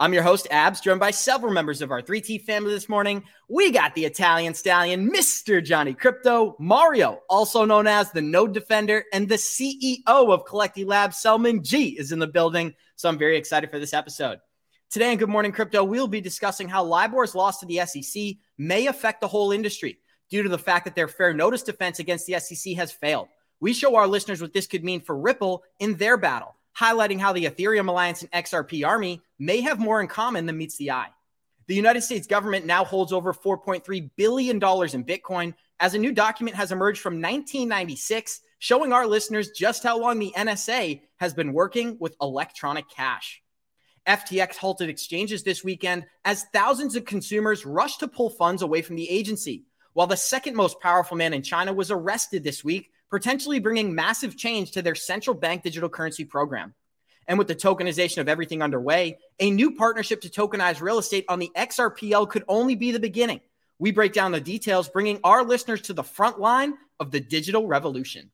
I'm your host, Abs, joined by several members of our 3T family this morning. We got the Italian stallion, Mr. Johnny Krypto, Mario, also known as the Node Defender, and the CEO of Collecti Labs, Selman G, is in the building. So I'm very excited for this episode. Today on Good Morning Crypto, we'll be discussing how LBRY's loss to the SEC may affect the whole industry due to the fact that their fair notice defense against the SEC has failed. We show our listeners what this could mean for Ripple in their battle, highlighting how the Ethereum Alliance and XRP Army may have more in common than meets the eye. The United States government now holds over $4.3 billion in Bitcoin, as a new document has emerged from 1996, showing our listeners just how long the NSA has been working with electronic cash. FTX halted exchanges this weekend as thousands of consumers rushed to pull funds away from the agency, while the second most powerful man in China was arrested this week, potentially bringing massive change to their central bank digital currency program. And with the tokenization of everything underway, a new partnership to tokenize real estate on the XRPL could only be the beginning. We break down the details, bringing our listeners to the front line of the digital revolution.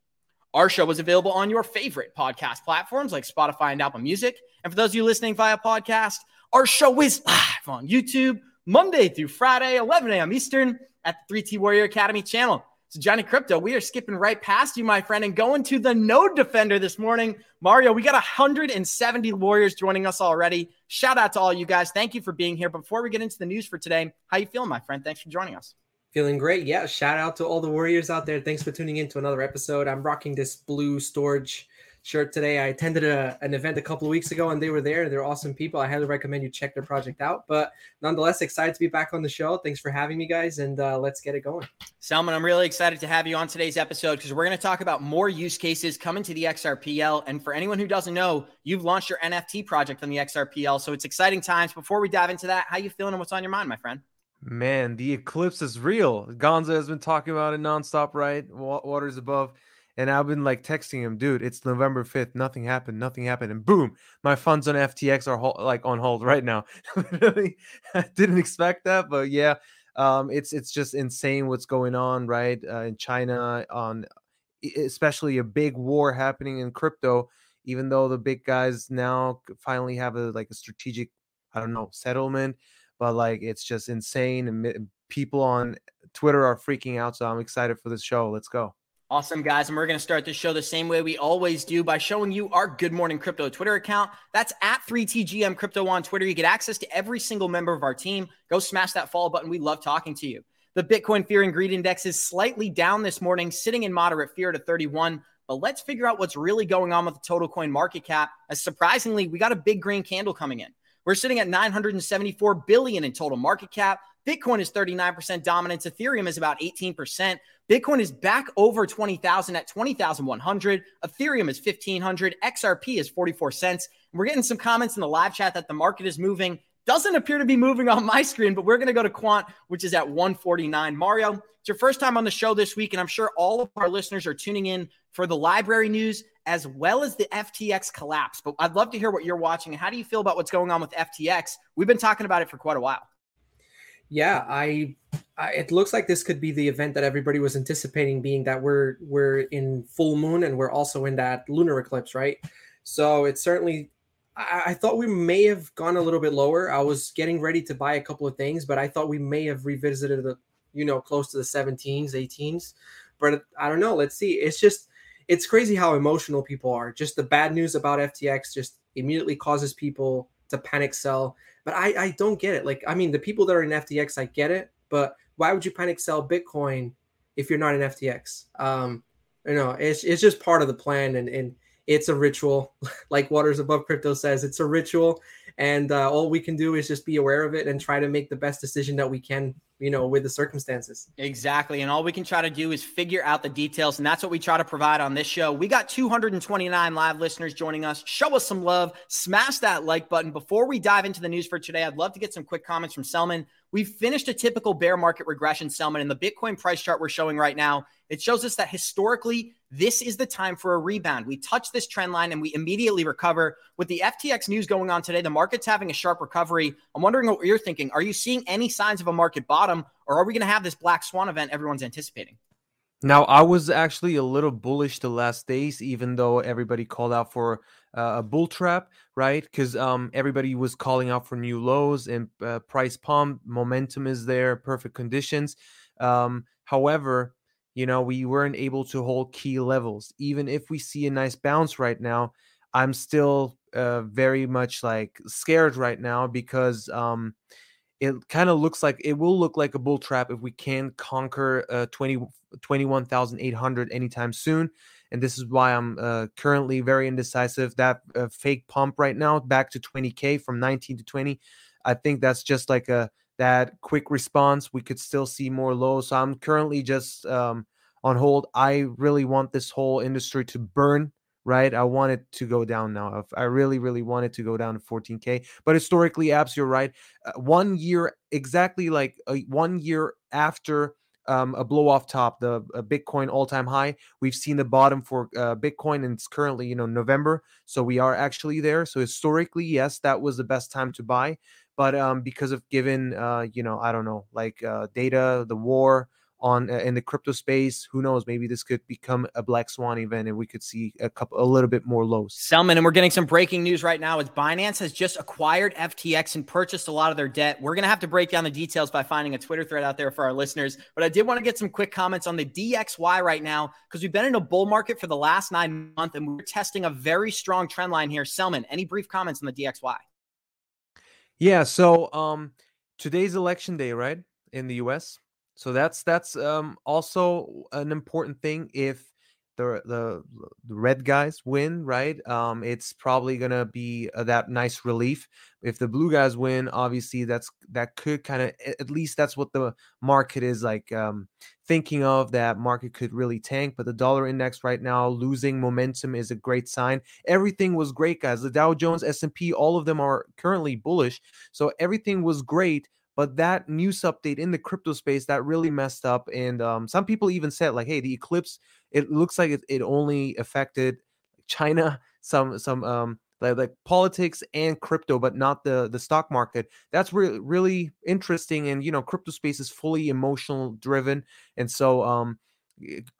Our show is available on your favorite podcast platforms like Spotify and Apple Music. And for those of you listening via podcast, our show is live on YouTube Monday through Friday, 11 a.m. Eastern at the 3T Warrior Academy channel. So, Johnny Krypto, we are skipping right past you, my friend, and going to the node defender this morning. Mario, we got 170 Warriors joining us already. Shout out to all you guys. Thank you for being here. Before we get into the news for today, how you feeling, my friend? Thanks for joining us. Feeling great. Yeah. Shout out to all the Warriors out there. Thanks for tuning in to another episode. I'm rocking this blue storage shirt today. I attended a, an event a couple of weeks ago and they were there. They're awesome people. I highly recommend you check their project out. But nonetheless, excited to be back on the show. Thanks for having me, guys, and uh, let's get it going. Selman, I'm really excited to have you on today's episode because we're going to talk about more use cases coming to the XRPL. And for anyone who doesn't know, you've launched your NFT project on the XRPL, so it's exciting times. Before we dive into that, how you feeling and what's on your mind, my friend? Man, the eclipse is real. Gonzo has been talking about it nonstop, right? Waters above and I've been like texting him, dude, it's November 5th. Nothing happened. Nothing happened. And boom, my funds on FTX are ho- like on hold right now. I didn't expect that, but yeah, um, it's it's just insane what's going on, right? Uh, in China, on especially a big war happening in crypto. Even though the big guys now finally have a like a strategic, I don't know, settlement, but like it's just insane, and people on Twitter are freaking out. So I'm excited for this show. Let's go. Awesome, guys. And we're going to start the show the same way we always do by showing you our Good Morning Crypto Twitter account. That's at 3TGM Crypto on Twitter. You get access to every single member of our team. Go smash that follow button. We love talking to you. The Bitcoin Fear and Greed Index is slightly down this morning, sitting in moderate fear to 31. But let's figure out what's really going on with the total coin market cap. As surprisingly, we got a big green candle coming in. We're sitting at 974 billion in total market cap. Bitcoin is 39% dominance. Ethereum is about 18%. Bitcoin is back over 20,000 at 20,100. Ethereum is 1,500. XRP is 44 cents. We're getting some comments in the live chat that the market is moving. Doesn't appear to be moving on my screen, but we're going to go to Quant, which is at 149. Mario, it's your first time on the show this week, and I'm sure all of our listeners are tuning in for the LBRY news as well as the FTX collapse. But I'd love to hear what you're watching. How do you feel about what's going on with FTX? We've been talking about it for quite a while. Yeah, I it looks like this could be the event that everybody was anticipating being that we're we're in full moon and we're also in that lunar eclipse right? So it's certainly I, I, thought we may have gone a little bit lower. I was getting ready to buy a couple of things but i thought we may have revisited the you know close to the 17s 18s but i don't know. Let's see. It's just it's crazy how emotional people are. Just the bad news about ftx just immediately causes people to panic sell but i i don't get it. Like i mean the people that are in ftx i get it but why would you panic sell Bitcoin if you're not in FTX? Um, you know, it's it's just part of the plan, and and it's a ritual, like Waters Above Crypto says, it's a ritual, and uh, all we can do is just be aware of it and try to make the best decision that we can you know, with the circumstances. Exactly. And all we can try to do is figure out the details. And that's what we try to provide on this show. We got 229 live listeners joining us. Show us some love. Smash that like button. Before we dive into the news for today, I'd love to get some quick comments from Selman. We've finished a typical bear market regression, Selman, and the Bitcoin price chart we're showing right now. It shows us that historically, this is the time for a rebound. We touch this trend line and we immediately recover. With the FTX news going on today, the market's having a sharp recovery. I'm wondering what you're thinking. Are you seeing any signs of a market bottom, or are we going to have this black swan event everyone's anticipating? Now, I was actually a little bullish the last days, even though everybody called out for uh, a bull trap, right? Because um, everybody was calling out for new lows and uh, price pump, momentum is there, perfect conditions. Um, however, you know, we weren't able to hold key levels. Even if we see a nice bounce right now, I'm still uh, very much like scared right now because um, it kind of looks like it will look like a bull trap if we can conquer uh, 20, 21,800 anytime soon. And this is why I'm uh, currently very indecisive. That uh, fake pump right now back to 20K from 19 to 20. I think that's just like a that quick response. We could still see more lows. So I'm currently just um, on hold. I really want this whole industry to burn right? I want it to go down now. I really, really want it to go down to 14K. But historically, Abs, you're right. Uh, one year, exactly like uh, one year after um, a blow off top, the Bitcoin all time high, we've seen the bottom for uh, Bitcoin, and it's currently, you know, November. So we are actually there. So historically, yes, that was the best time to buy. But um, because of given, uh, you know, I don't know, like uh, data, the war, on uh, in the crypto space. Who knows? Maybe this could become a black swan event, and we could see a couple, a little bit more lows. Selman, and we're getting some breaking news right now. As Binance has just acquired FTX and purchased a lot of their debt. We're gonna have to break down the details by finding a Twitter thread out there for our listeners. But I did want to get some quick comments on the DXY right now because we've been in a bull market for the last nine months, and we're testing a very strong trend line here. Selman, any brief comments on the DXY? Yeah. So um, today's election day, right, in the U.S. So that's that's um, also an important thing. If the the the red guys win, right? Um, it's probably gonna be uh, that nice relief. If the blue guys win, obviously that's that could kind of at least that's what the market is like um, thinking of. That market could really tank. But the dollar index right now losing momentum is a great sign. Everything was great, guys. The Dow Jones, S and P, all of them are currently bullish. So everything was great but that news update in the crypto space that really messed up and um, some people even said like hey the eclipse it looks like it, it only affected china some some um like, like politics and crypto but not the the stock market. That's re- really interesting and you know crypto space is fully emotional driven and so um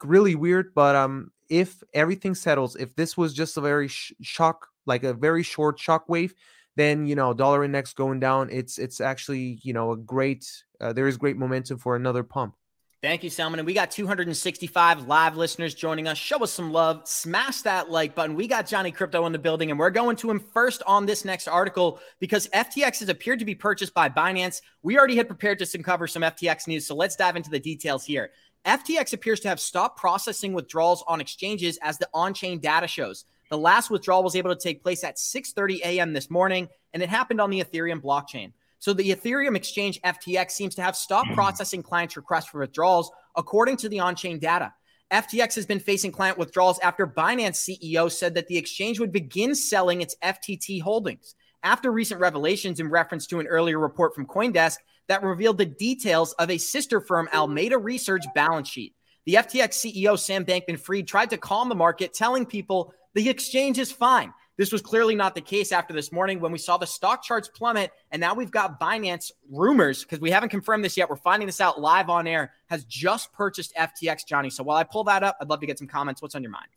really weird but um if everything settles if this was just a very sh- shock like a very short shock wave then you know dollar index going down it's it's actually you know a great uh, there is great momentum for another pump Thank you, Selman. And we got 265 live listeners joining us. Show us some love. Smash that like button. We got Johnny Krypto in the building, and we're going to him first on this next article because FTX has appeared to be purchased by Binance. We already had prepared to cover some FTX news, so let's dive into the details here. FTX appears to have stopped processing withdrawals on exchanges as the on chain data shows. The last withdrawal was able to take place at 6:30 a.m. this morning, and it happened on the Ethereum blockchain. So the Ethereum exchange FTX seems to have stopped hmm. processing clients' requests for withdrawals, according to the on-chain data. FTX has been facing client withdrawals after Binance CEO said that the exchange would begin selling its FTT holdings. After recent revelations in reference to an earlier report from Coindesk that revealed the details of a sister firm Alameda Research balance sheet. The FTX CEO Sam Bankman Fried tried to calm the market, telling people the exchange is fine. This was clearly not the case after this morning when we saw the stock charts plummet. And now we've got Binance rumors, because we haven't confirmed this yet. We're finding this out live on air, has just purchased FTX, Johnny. So while I pull that up, I'd love to get some comments. What's on your mind?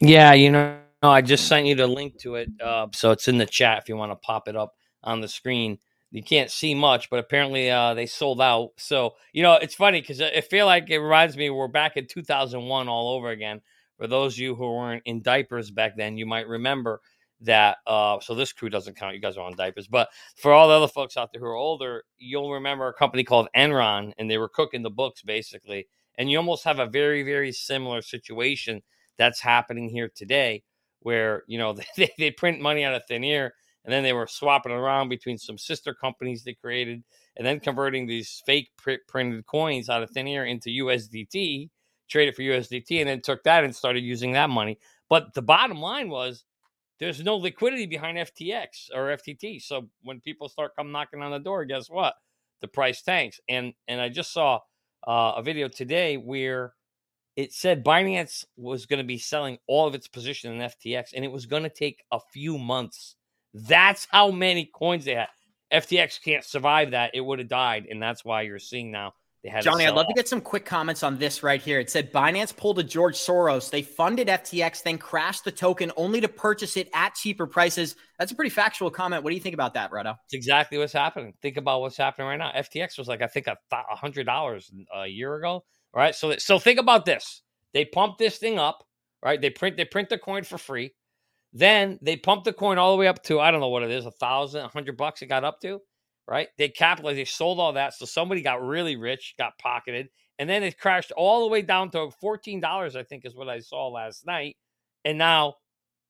Yeah, you know, I just sent you the link to it. Uh, so it's in the chat if you want to pop it up on the screen. You can't see much, but apparently uh, they sold out. So, you know, it's funny because I feel like it reminds me we're back in 2001 all over again for those of you who weren't in diapers back then, you might remember that. Uh, so this crew doesn't count. You guys are on diapers. But for all the other folks out there who are older, you'll remember a company called Enron, and they were cooking the books basically. And you almost have a very, very similar situation that's happening here today, where you know they, they print money out of thin air, and then they were swapping around between some sister companies they created, and then converting these fake printed coins out of thin air into USDT traded for USDT, and then took that and started using that money. But the bottom line was there's no liquidity behind FTX or FTT. So when people start come knocking on the door, guess what? the price tanks. And and I just saw uh, a video today where it said Binance was going to be selling all of its position in FTX, and it was going to take a few months. That's how many coins they had. FTX can't survive that; it would have died, and that's why you're seeing now. Johnny, I'd love to get some quick comments on this right here. It said Binance pulled a George Soros. They funded FTX, then crashed the token only to purchase it at cheaper prices. That's a pretty factual comment. What do you think about that, Reto? It's exactly what's happening. Think about what's happening right now. FTX was like I think a hundred dollars a year ago. Right. So so think about this. They pump this thing up. Right. They print they print the coin for free. Then they pump the coin all the way up to I don't know what it is, a thousand, a hundred bucks. It got up to right? They capitalized, they sold all that. So somebody got really rich, got pocketed, and then it crashed all the way down to $14, I think is what I saw last night. And now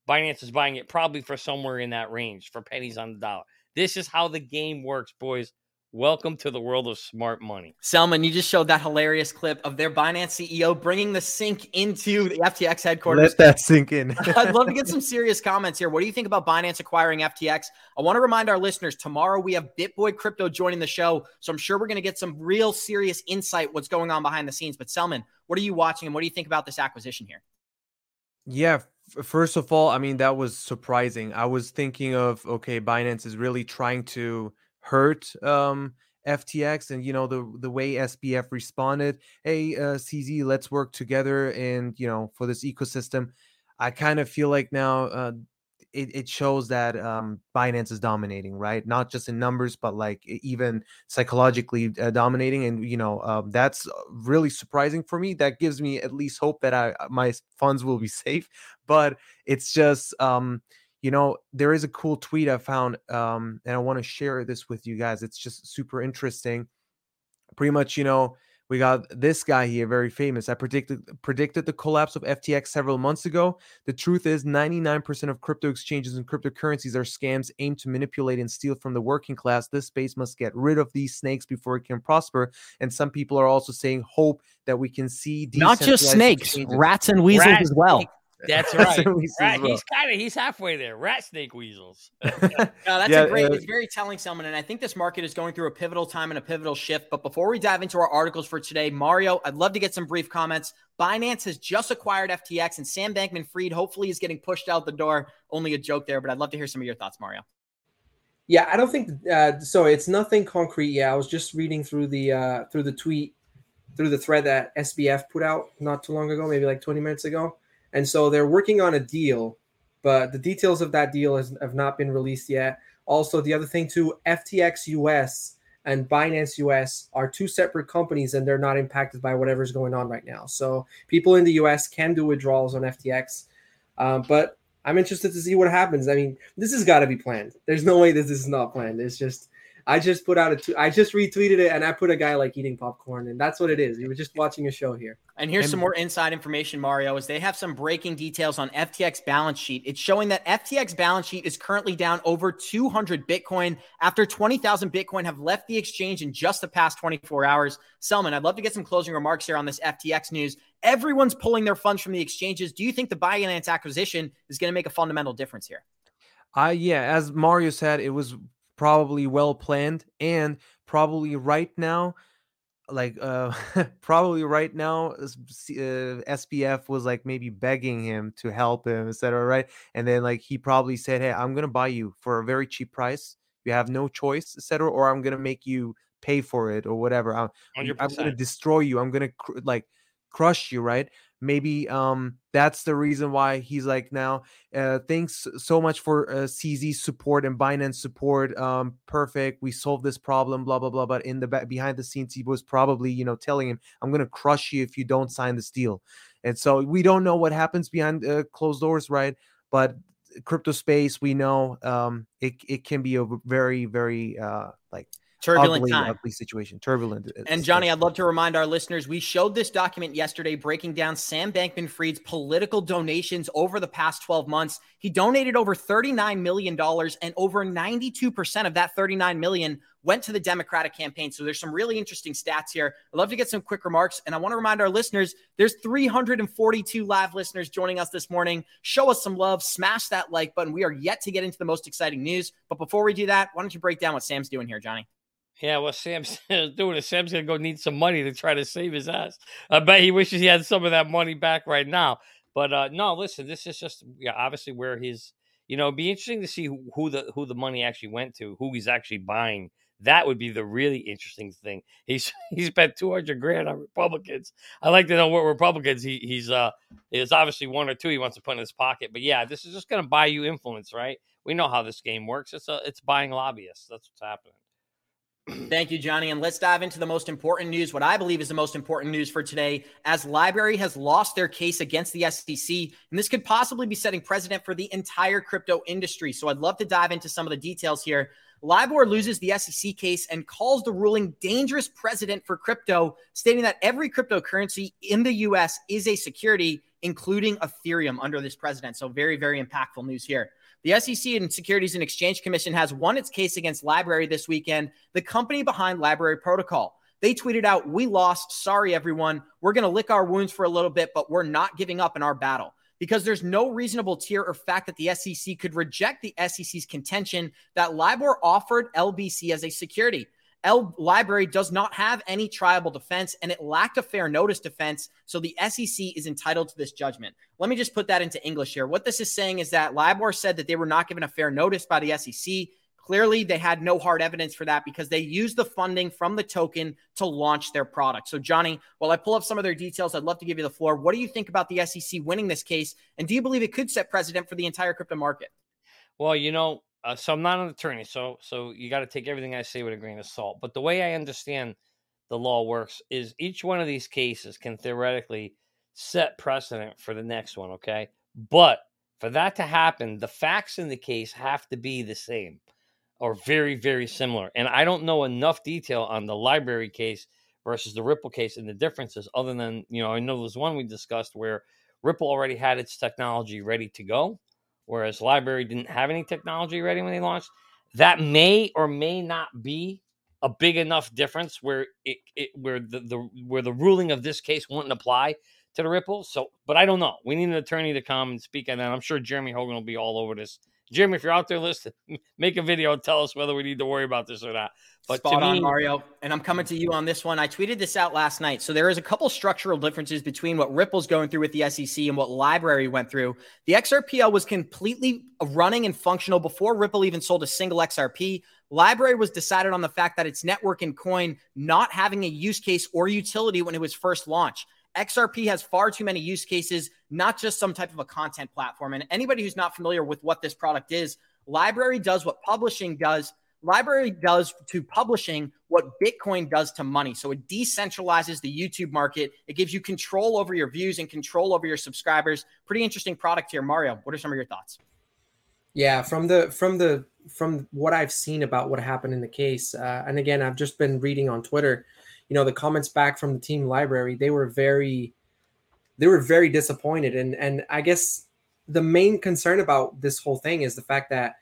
Binance is buying it probably for somewhere in that range for pennies on the dollar. This is how the game works, boys. Welcome to the world of smart money. Selman, you just showed that hilarious clip of their Binance CEO bringing the sink into the FTX headquarters. Let that sink in. I'd love to get some serious comments here. What do you think about Binance acquiring FTX? I want to remind our listeners tomorrow we have BitBoy Crypto joining the show. So I'm sure we're going to get some real serious insight what's going on behind the scenes. But Selman, what are you watching and what do you think about this acquisition here? Yeah, first of all, I mean, that was surprising. I was thinking of, okay, Binance is really trying to hurt um, FTX and you know the the way SBF responded. Hey, uh, CZ, let's work together and you know for this ecosystem. I kind of feel like now uh, it, it shows that um, Binance is dominating, right? Not just in numbers, but like even psychologically uh, dominating. And you know um, that's really surprising for me. That gives me at least hope that I my funds will be safe. But it's just um, you know, there is a cool tweet I found, um, and I want to share this with you guys. It's just super interesting. Pretty much, you know, we got this guy here, very famous. I predicted predicted the collapse of FTX several months ago. The truth is, 99% of crypto exchanges and cryptocurrencies are scams aimed to manipulate and steal from the working class. This space must get rid of these snakes before it can prosper. And some people are also saying hope that we can see not just snakes, exchanges. rats and weasels Rat, as well. That's right. right. Well. He's kind of he's halfway there. Rat snake weasels. no, that's yeah, a great. Uh, it's very telling, Selman. And I think this market is going through a pivotal time and a pivotal shift. But before we dive into our articles for today, Mario, I'd love to get some brief comments. Binance has just acquired FTX, and Sam Bankman-Fried hopefully is getting pushed out the door. Only a joke there, but I'd love to hear some of your thoughts, Mario. Yeah, I don't think uh, so. It's nothing concrete. Yeah, I was just reading through the uh, through the tweet, through the thread that SBF put out not too long ago, maybe like 20 minutes ago and so they're working on a deal, but the details of that deal has, have not been released yet. Also, the other thing too, FTX US and Binance US are two separate companies and they're not impacted by whatever's going on right now. So people in the US can do withdrawals on FTX. Um, but I'm interested to see what happens. I mean, this has got to be planned. There's no way this is not planned. It's just I just put out a t- I just retweeted it and I put a guy like eating popcorn and that's what it is. You were just watching a show here. And here's and- some more inside information, Mario, is they have some breaking details on FTX balance sheet. It's showing that FTX balance sheet is currently down over 200 Bitcoin after 20,000 Bitcoin have left the exchange in just the past 24 hours. Selman, I'd love to get some closing remarks here on this FTX news. Everyone's pulling their funds from the exchanges. Do you think the Binance acquisition is going to make a fundamental difference here? Uh, yeah, as Mario said, it was probably well planned and probably right now like uh probably right now uh, SBF was like maybe begging him to help him etc right? And then like he probably said hey I'm going to buy you for a very cheap price. You have no choice etc or I'm going to make you pay for it or whatever. I'm, I'm going to destroy you. I'm going to cr- like crush you right maybe um that's the reason why he's like now uh thanks so much for uh, cz support and binance support um perfect we solved this problem blah blah blah but in the back behind the scenes he was probably you know telling him i'm gonna crush you if you don't sign this deal. And so we don't know what happens behind uh, closed doors right? But crypto space we know um it, it can be a very very uh like turbulent ugly, time. ugly situation. Turbulent. Uh, and Johnny, I'd love to remind our listeners we showed this document yesterday breaking down Sam Bankman Fried's political donations over the past 12 months. He donated over $39 million, and over 92% of that 39 million went to the Democratic campaign. So there's some really interesting stats here. I'd love to get some quick remarks. And I want to remind our listeners there's 342 live listeners joining us this morning. Show us some love, smash that like button. We are yet to get into the most exciting news. But before we do that, why don't you break down what Sam's doing here, Johnny? Yeah, well, Sam's doing it. Sam's gonna go need some money to try to save his ass. I bet he wishes he had some of that money back right now. But uh no, listen, this is just yeah, obviously where his you know, it'd be interesting to see who, who the who the money actually went to, who he's actually buying. That would be the really interesting thing. He's he spent two hundred grand on Republicans. I like to know what Republicans he he's uh is obviously one or two he wants to put in his pocket. But yeah, this is just gonna buy you influence, right? We know how this game works. It's a it's buying lobbyists. That's what's happening. Thank you, Johnny. And let's dive into the most important news, what I believe is the most important news for today, as LBRY has lost their case against the SEC. And this could possibly be setting precedent for the entire crypto industry. So I'd love to dive into some of the details here. LBRY loses the SEC case and calls the ruling dangerous precedent for crypto, stating that every cryptocurrency in the US is a security, including Ethereum, under this president. So, very, very impactful news here. The SEC and Securities and Exchange Commission has won its case against LBRY this weekend, the company behind LBRY Protocol. They tweeted out, We lost. Sorry, everyone. We're going to lick our wounds for a little bit, but we're not giving up in our battle because there's no reasonable tier or fact that the SEC could reject the SEC's contention that LBRY offered LBC as a security. L LBRY does not have any triable defense and it lacked a fair notice defense. So the SEC is entitled to this judgment. Let me just put that into English here. What this is saying is that LBRY said that they were not given a fair notice by the SEC. Clearly, they had no hard evidence for that because they used the funding from the token to launch their product. So, Johnny, while I pull up some of their details, I'd love to give you the floor. What do you think about the SEC winning this case? And do you believe it could set precedent for the entire crypto market? Well, you know, uh, so I'm not an attorney, so so you got to take everything I say with a grain of salt. But the way I understand the law works is each one of these cases can theoretically set precedent for the next one. Okay, but for that to happen, the facts in the case have to be the same or very very similar. And I don't know enough detail on the LBRY case versus the Ripple case and the differences, other than you know I know there's one we discussed where Ripple already had its technology ready to go whereas LBRY didn't have any technology ready when they launched. That may or may not be a big enough difference where it, it where the, the where the ruling of this case wouldn't apply to the Ripple. So, but I don't know. We need an attorney to come and speak on that. I'm sure Jeremy Hogan will be all over this Jim, if you're out there listening, make a video and tell us whether we need to worry about this or not. But Spot on, me, Mario. And I'm coming to you on this one. I tweeted this out last night. So there is a couple structural differences between what Ripple's going through with the SEC and what LBRY went through. The XRPL was completely running and functional before Ripple even sold a single XRP. LBRY was decided on the fact that its network and coin not having a use case or utility when it was first launched. XRP has far too many use cases, not just some type of a content platform. And anybody who's not familiar with what this product is, LBRY does what publishing does. LBRY does to publishing what Bitcoin does to money. So it decentralizes the YouTube market. It gives you control over your views and control over your subscribers. Pretty interesting product here, Mario. What are some of your thoughts? Yeah, from the from the from what I've seen about what happened in the case, uh, and again, I've just been reading on Twitter you know the comments back from the team LBRY they were very they were very disappointed. And and i guess the main concern about this whole thing is the fact that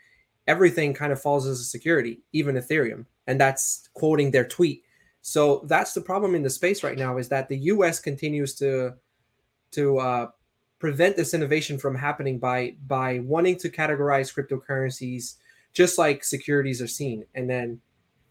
everything kind of falls as a security even ethereum. And that's quoting their tweet. So that's the problem in the space right now is that the us continues to to uh, prevent this innovation from happening by by wanting to categorize cryptocurrencies just like securities are seen. And then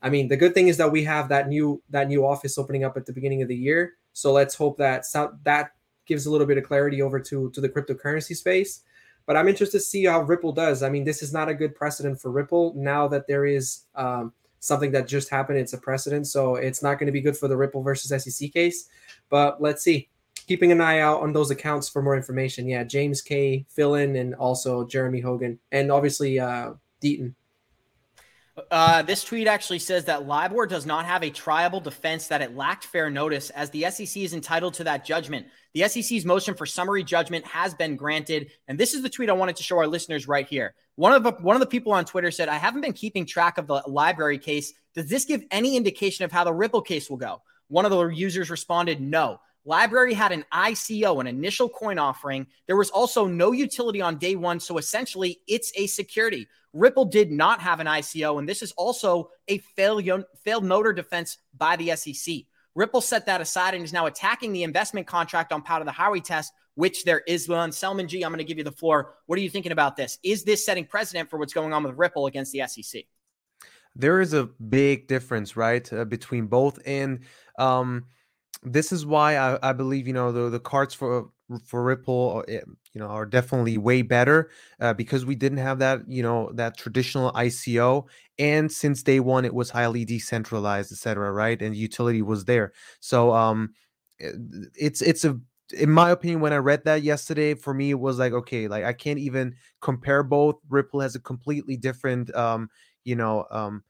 I mean, the good thing is that we have that new that new office opening up at the beginning of the year. So let's hope that that gives a little bit of clarity over to to the cryptocurrency space. But I'm interested to see how Ripple does. I mean, this is not a good precedent for Ripple now that there is um, something that just happened. It's a precedent, so it's not going to be good for the Ripple versus SEC case. But let's see. Keeping an eye out on those accounts for more information. Yeah, James K. Filan and also Jeremy Hogan and obviously uh, Deaton. Uh, this tweet actually says that LBRY does not have a triable defense that it lacked fair notice, as the SEC is entitled to that judgment. The SEC's motion for summary judgment has been granted, and this is the tweet I wanted to show our listeners right here. One of the one of the people on Twitter said, "I haven't been keeping track of the LBRY case. Does this give any indication of how the Ripple case will go?" One of the users responded, "No." LBRY had an ICO, an initial coin offering. There was also no utility on day one. So essentially, it's a security. Ripple did not have an ICO. And this is also a failed, failed noter defense by the SEC. Ripple set that aside and is now attacking the investment contract on of the Howey test, which there is one. Selman G, I'm going to give you the floor. What are you thinking about this? Is this setting precedent for what's going on with Ripple against the SEC? there is a big difference, right, uh, between both. And um, this is why I, I believe you know the the cards for for Ripple, uh, you know, are definitely way better uh, because we didn't have that, you know, that traditional ICO, and since day one, it was highly decentralized, etc. Right, and utility was there. So, um, eh, it's it's a in my opinion, when I read that yesterday, for me it was like, okay, like I can't even compare both. Ripple has a completely different, um, you know, um,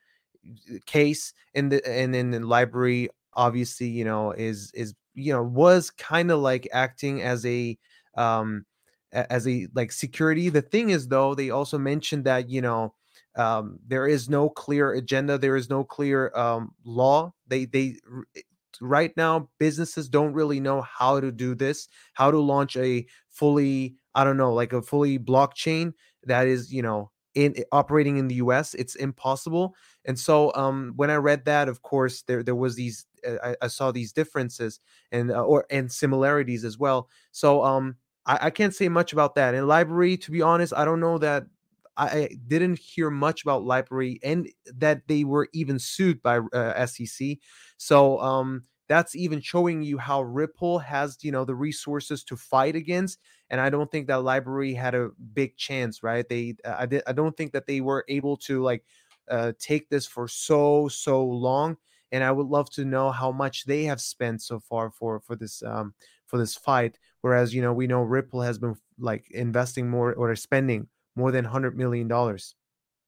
case in the and in the LBRY obviously you know is is you know was kind of like acting as a um as a like security. The thing is though they also mentioned that you know um there is no clear agenda there is no clear um law. They they right now businesses don't really know how to do this how to launch a fully i don't know like a fully blockchain that is you know in operating in the us it's impossible and so um when i read that of course there there was these uh, I, I saw these differences and uh, or and similarities as well. So um, I, I can't say much about that. And LBRY, to be honest, I don't know that I didn't hear much about LBRY and that they were even sued by uh, SEC. So um, that's even showing you how Ripple has, you know, the resources to fight against. And I don't think that LBRY had a big chance, right? They, I, I don't think that they were able to like uh, take this for so so long and I would love to know how much they have spent so far for for this um for this fight. Whereas you know we know Ripple has been like investing more or spending more than hundred million dollars.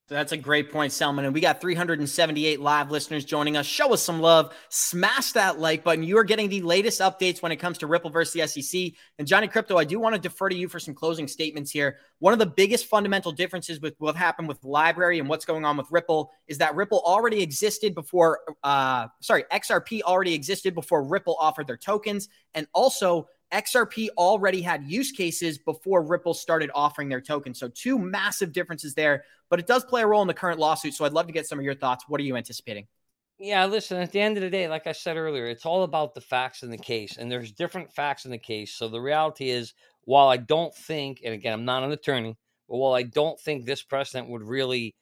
That's a great point, Selman. And we got 378 live listeners joining us. Show us some love. Smash that like button. You are getting the latest updates when it comes to Ripple versus the SEC. And Johnny Krypto, I do want to defer to you for some closing statements here. One of the biggest fundamental differences with what happened with LBRY and what's going on with Ripple is that Ripple already existed before, uh, sorry, XRP already existed before Ripple offered their tokens. And also, XRP already had use cases before Ripple started offering their token. So, two massive differences there, but it does play a role in the current lawsuit. So, I'd love to get some of your thoughts. What are you anticipating? Yeah, listen, at the end of the day, like I said earlier, it's all about the facts in the case, and there's different facts in the case. So, the reality is, while I don't think, and again, I'm not an attorney, but while I don't think this precedent would really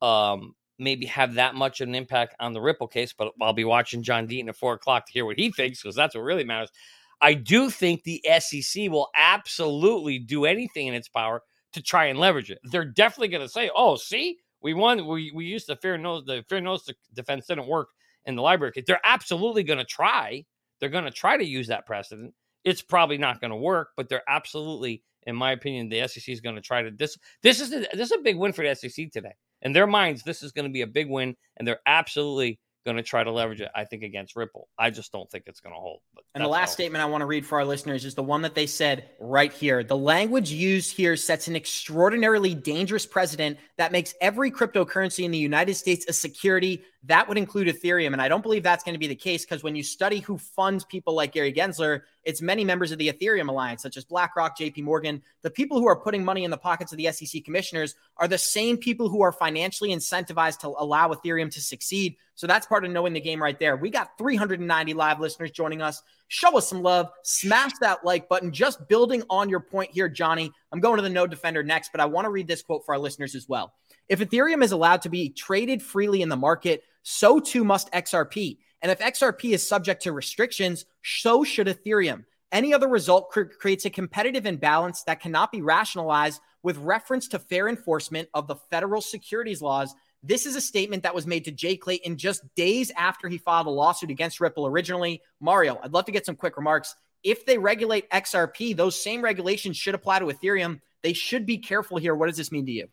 um, maybe have that much of an impact on the Ripple case, but I'll be watching John Deaton at four o'clock to hear what he thinks because that's what really matters. I do think the SEC will absolutely do anything in its power to try and leverage it. They're definitely going to say, "Oh, see, we won. We we used the fair notice. The fair notice defense didn't work in the LBRY." They're absolutely going to try. They're going to try to use that precedent. It's probably not going to work, but they're absolutely, in my opinion, the SEC is going to try to this. This is a, this is a big win for the SEC today. In their minds, this is going to be a big win, and they're absolutely going to try to leverage it, I think, against Ripple. I just don't think it's going to hold. and the last statement I want to read for our listeners is the one that they said right here. The language used here sets an extraordinarily dangerous precedent that makes every cryptocurrency in the United States a security. That would include Ethereum. And I don't believe that's going to be the case because when you study who funds people like Gary Gensler, it's many members of the Ethereum Alliance, such as BlackRock, JP Morgan. The people who are putting money in the pockets of the SEC commissioners are the same people who are financially incentivized to allow Ethereum to succeed. So that's part of knowing the game right there. We got 390 live listeners joining us. Show us some love. Smash that like button. Just building on your point here, Johnny. I'm going to the node defender next, but I want to read this quote for our listeners as well. If Ethereum is allowed to be traded freely in the market, so too must XRP. And if XRP is subject to restrictions, so should Ethereum. Any other result cr- creates a competitive imbalance that cannot be rationalized with reference to fair enforcement of the federal securities laws. This is a statement that was made to Jay Clayton just days after he filed a lawsuit against Ripple originally. Mario, I'd love to get some quick remarks. If they regulate XRP, those same regulations should apply to Ethereum. They should be careful here. What does this mean to you?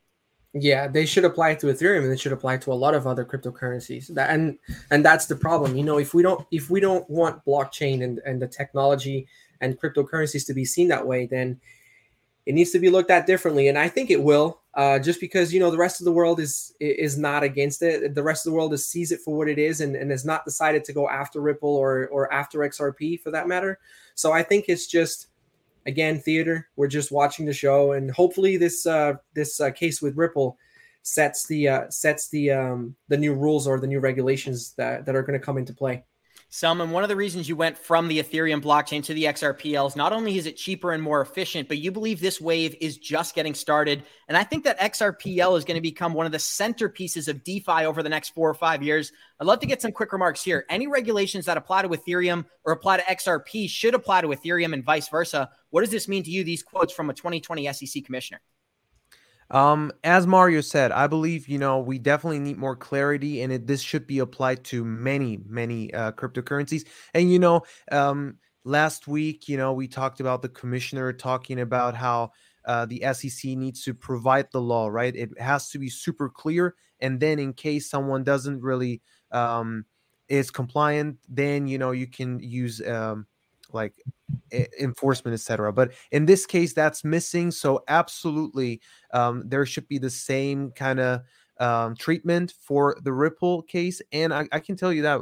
Yeah, they should apply it to Ethereum and they should apply to a lot of other cryptocurrencies. That and and that's the problem. You know, if we don't if we don't want blockchain and, and the technology and cryptocurrencies to be seen that way, then it needs to be looked at differently. And I think it will, uh, just because you know the rest of the world is is not against it. The rest of the world is sees it for what it is and, and has not decided to go after Ripple or or after XRP for that matter. So I think it's just again theater. We're just watching the show, and hopefully this uh, this uh, case with Ripple sets the uh, sets the um, the new rules or the new regulations that that are going to come into play. And one of the reasons you went from the Ethereum blockchain to the XRPLs, not only is it cheaper and more efficient, but you believe this wave is just getting started. And I think that XRPL is going to become one of the centerpieces of DeFi over the next four or five years. I'd love to get some quick remarks here. Any regulations that apply to Ethereum or apply to XRP should apply to Ethereum and vice versa. What does this mean to you, these quotes from a 2020 SEC commissioner? Um, as Mario said, I believe you know we definitely need more clarity, and it, this should be applied to many, many uh, cryptocurrencies. And you know, um, last week, you know, we talked about the commissioner talking about how uh, the SEC needs to provide the law, right? It has to be super clear, and then in case someone doesn't really um, is compliant, then you know you can use um, like enforcement etc but in this case that's missing so absolutely um, there should be the same kind of um, treatment for the ripple case and I, I, can tell you that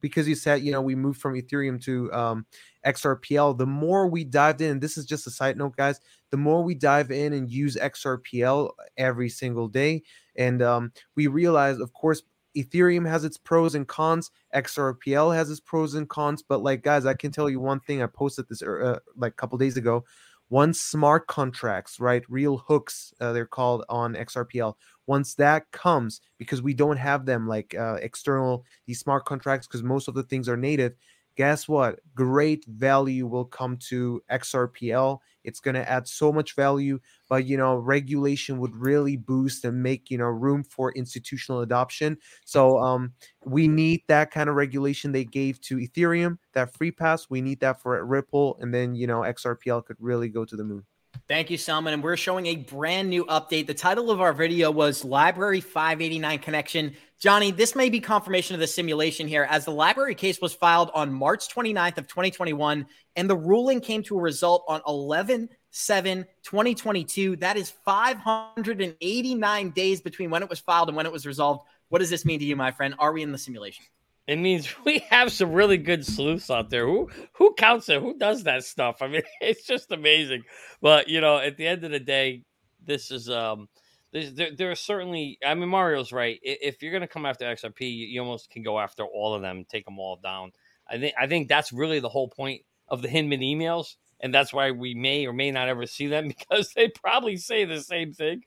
because you said you know we moved from ethereum to um, xrpl the more we dived in this is just a side note guys the more we dive in and use xrpl every single day and um, we realize of course Ethereum has its pros and cons. XRPL has its pros and cons. But like guys, I can tell you one thing. I posted this uh, like a couple days ago. Once smart contracts, right, real hooks, uh, they're called on XRPL. Once that comes, because we don't have them like uh, external these smart contracts, because most of the things are native guess what? Great value will come to XRPL. It's going to add so much value, but you know, regulation would really boost and make you know room for institutional adoption. So um, we need that kind of regulation they gave to Ethereum, that free pass. We need that for Ripple, and then you know XRPL could really go to the moon. Thank you, Selman. And we're showing a brand new update. The title of our video was LBRY 589 Connection. Johnny, this may be confirmation of the simulation here as the LBRY case was filed on March 29th of 2021 and the ruling came to a result on 11 7 2022. That is 589 days between when it was filed and when it was resolved. What does this mean to you, my friend? Are we in the simulation? It means we have some really good sleuths out there. Who who counts it? Who does that stuff? I mean, it's just amazing. But you know, at the end of the day, this is um, there, there are certainly. I mean, Mario's right. If you're going to come after XRP, you almost can go after all of them, take them all down. I think I think that's really the whole point of the Hinman emails, and that's why we may or may not ever see them because they probably say the same thing.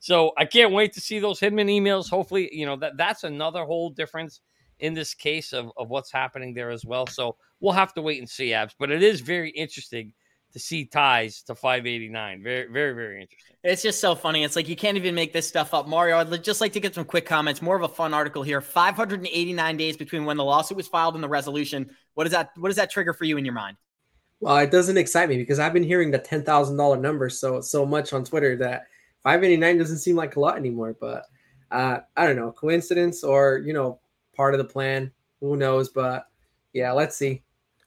So I can't wait to see those Hinman emails. Hopefully, you know that that's another whole difference in this case of, of what's happening there as well. So we'll have to wait and see, Abs. But it is very interesting to see ties to 589. Very, very, very interesting. It's just so funny. It's like you can't even make this stuff up. Mario, I'd just like to get some quick comments. More of a fun article here. 589 days between when the lawsuit was filed and the resolution. What does that what does that trigger for you in your mind? Well, it doesn't excite me because I've been hearing the ten thousand dollar number so so much on Twitter that 589 doesn't seem like a lot anymore. But uh, I don't know, coincidence or you know part of the plan. Who knows? But yeah, let's see.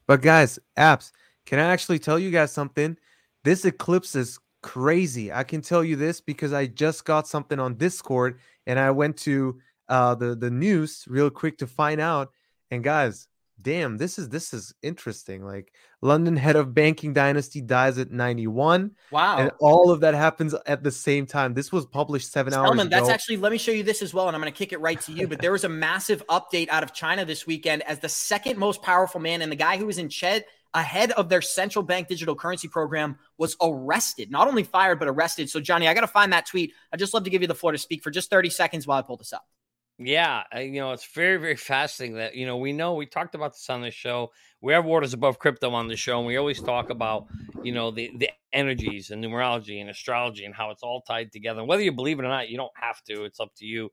But guys, Abs, can I actually tell you guys something? This eclipse is crazy. I can tell you this because I just got something on Discord and I went to uh, the the news real quick to find out. And guys, damn, this is this is interesting. Like London head of banking dynasty dies at 91. Wow. And all of that happens at the same time. This was published seven Spellman, hours ago. That's actually, let me show you this as well. And I'm going to kick it right to you. But there was a massive update out of China this weekend as the second most powerful man and the guy who was in Ched ahead of their central bank digital currency program was arrested, not only fired, but arrested. So, Johnny, I got to find that tweet. I'd just love to give you the floor to speak for just 30 seconds while I pull this up. Yeah, you know, it's very, very fascinating that, you know, we know we talked about this on the show. We have Waters Above Crypto on the show, and we always talk about, you know, the, the energies and numerology and astrology and how it's all tied together. And whether you believe it or not, you don't have to, it's up to you.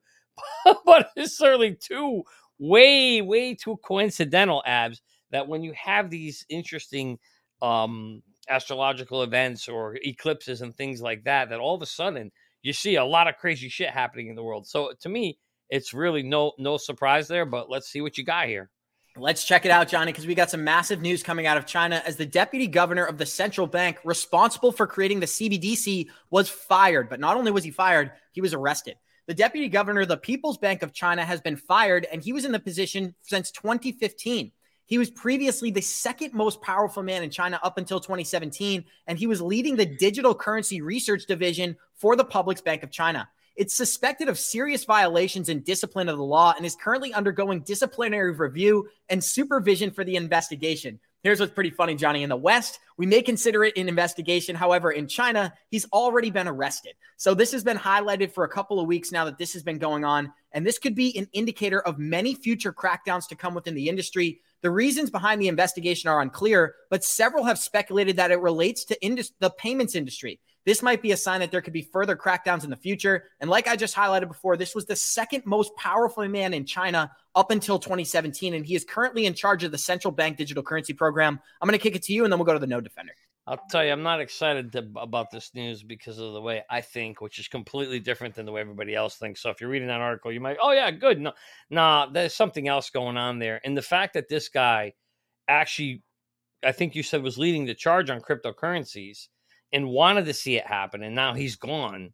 but it's certainly too, way, way too coincidental, abs, that when you have these interesting um, astrological events or eclipses and things like that, that all of a sudden you see a lot of crazy shit happening in the world. So to me, it's really no no surprise there. But let's see what you got here. Let's check it out, Johnny, because we got some massive news coming out of China as the deputy governor of the central bank responsible for creating the CBDC was fired. But not only was he fired, he was arrested. The deputy governor of the People's Bank of China has been fired, and he was in the position since 2015. He was previously the second most powerful man in China up until 2017, and he was leading the digital currency research division for the Public Bank of China. It's suspected of serious violations and discipline of the law and is currently undergoing disciplinary review and supervision for the investigation. Here's what's pretty funny, Johnny. In the West, we may consider it an investigation. However, in China, he's already been arrested. So this has been highlighted for a couple of weeks now that this has been going on. And this could be an indicator of many future crackdowns to come within the industry. The reasons behind the investigation are unclear, but several have speculated that it relates to indus- the payments industry. This might be a sign that there could be further crackdowns in the future. And like I just highlighted before, this was the second most powerful man in China up until 2017. And he is currently in charge of the central bank digital currency program. I'm going to kick it to you, and then we'll go to the Node Defender. I'll tell you, I'm not excited to, about this news because of the way I think, which is completely different than the way everybody else thinks. So if you're reading that article, you might, oh yeah, good. No, nah, there's something else going on there. And the fact that this guy actually, I think you said was leading the charge on cryptocurrencies and wanted to see it happen, and now he's gone,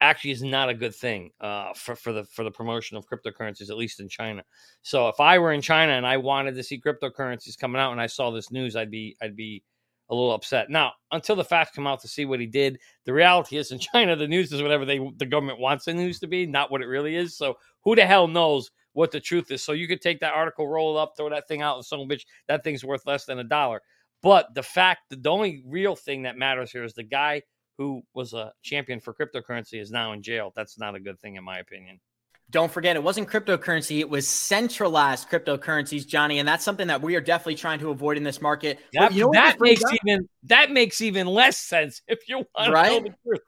actually is not a good thing uh, for for the for the promotion of cryptocurrencies, at least in China. So if I were in China and I wanted to see cryptocurrencies coming out, and I saw this news, I'd be I'd be a little upset. Now, until the facts come out to see what he did, the reality is in China, the news is whatever they the government wants the news to be, not what it really is. So who the hell knows what the truth is? So you could take that article, roll it up, throw that thing out, and some bitch, that thing's worth less than a dollar. But the fact that the only real thing that matters here is the guy who was a champion for cryptocurrency is now in jail. That's not a good thing, in my opinion. Don't forget, it wasn't cryptocurrency, it was centralized cryptocurrencies, Johnny. And that's something that we are definitely trying to avoid in this market. That, you know that makes even that makes even less sense if you want right? to know the truth.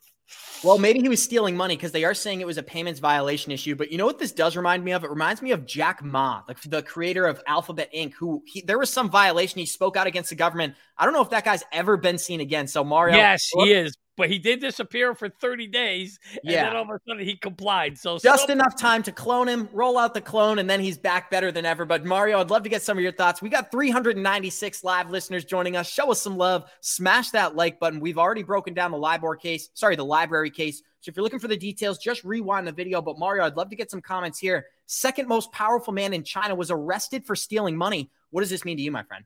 Well, maybe he was stealing money because they are saying it was a payments violation issue. But you know what this does remind me of? It reminds me of Jack Ma, the, the creator of Alphabet Inc., who he, there was some violation. He spoke out against the government. I don't know if that guy's ever been seen again. So, Mario. Yes, he is but he did disappear for 30 days. And yeah. then all of a sudden he complied. So just some- enough time to clone him, roll out the clone, and then he's back better than ever. But Mario, I'd love to get some of your thoughts. We got 396 live listeners joining us. Show us some love. Smash that like button. We've already broken down the LIBOR case. Sorry, the LBRY case. So if you're looking for the details, just rewind the video. But Mario, I'd love to get some comments here. Second most powerful man in China was arrested for stealing money. What does this mean to you, my friend?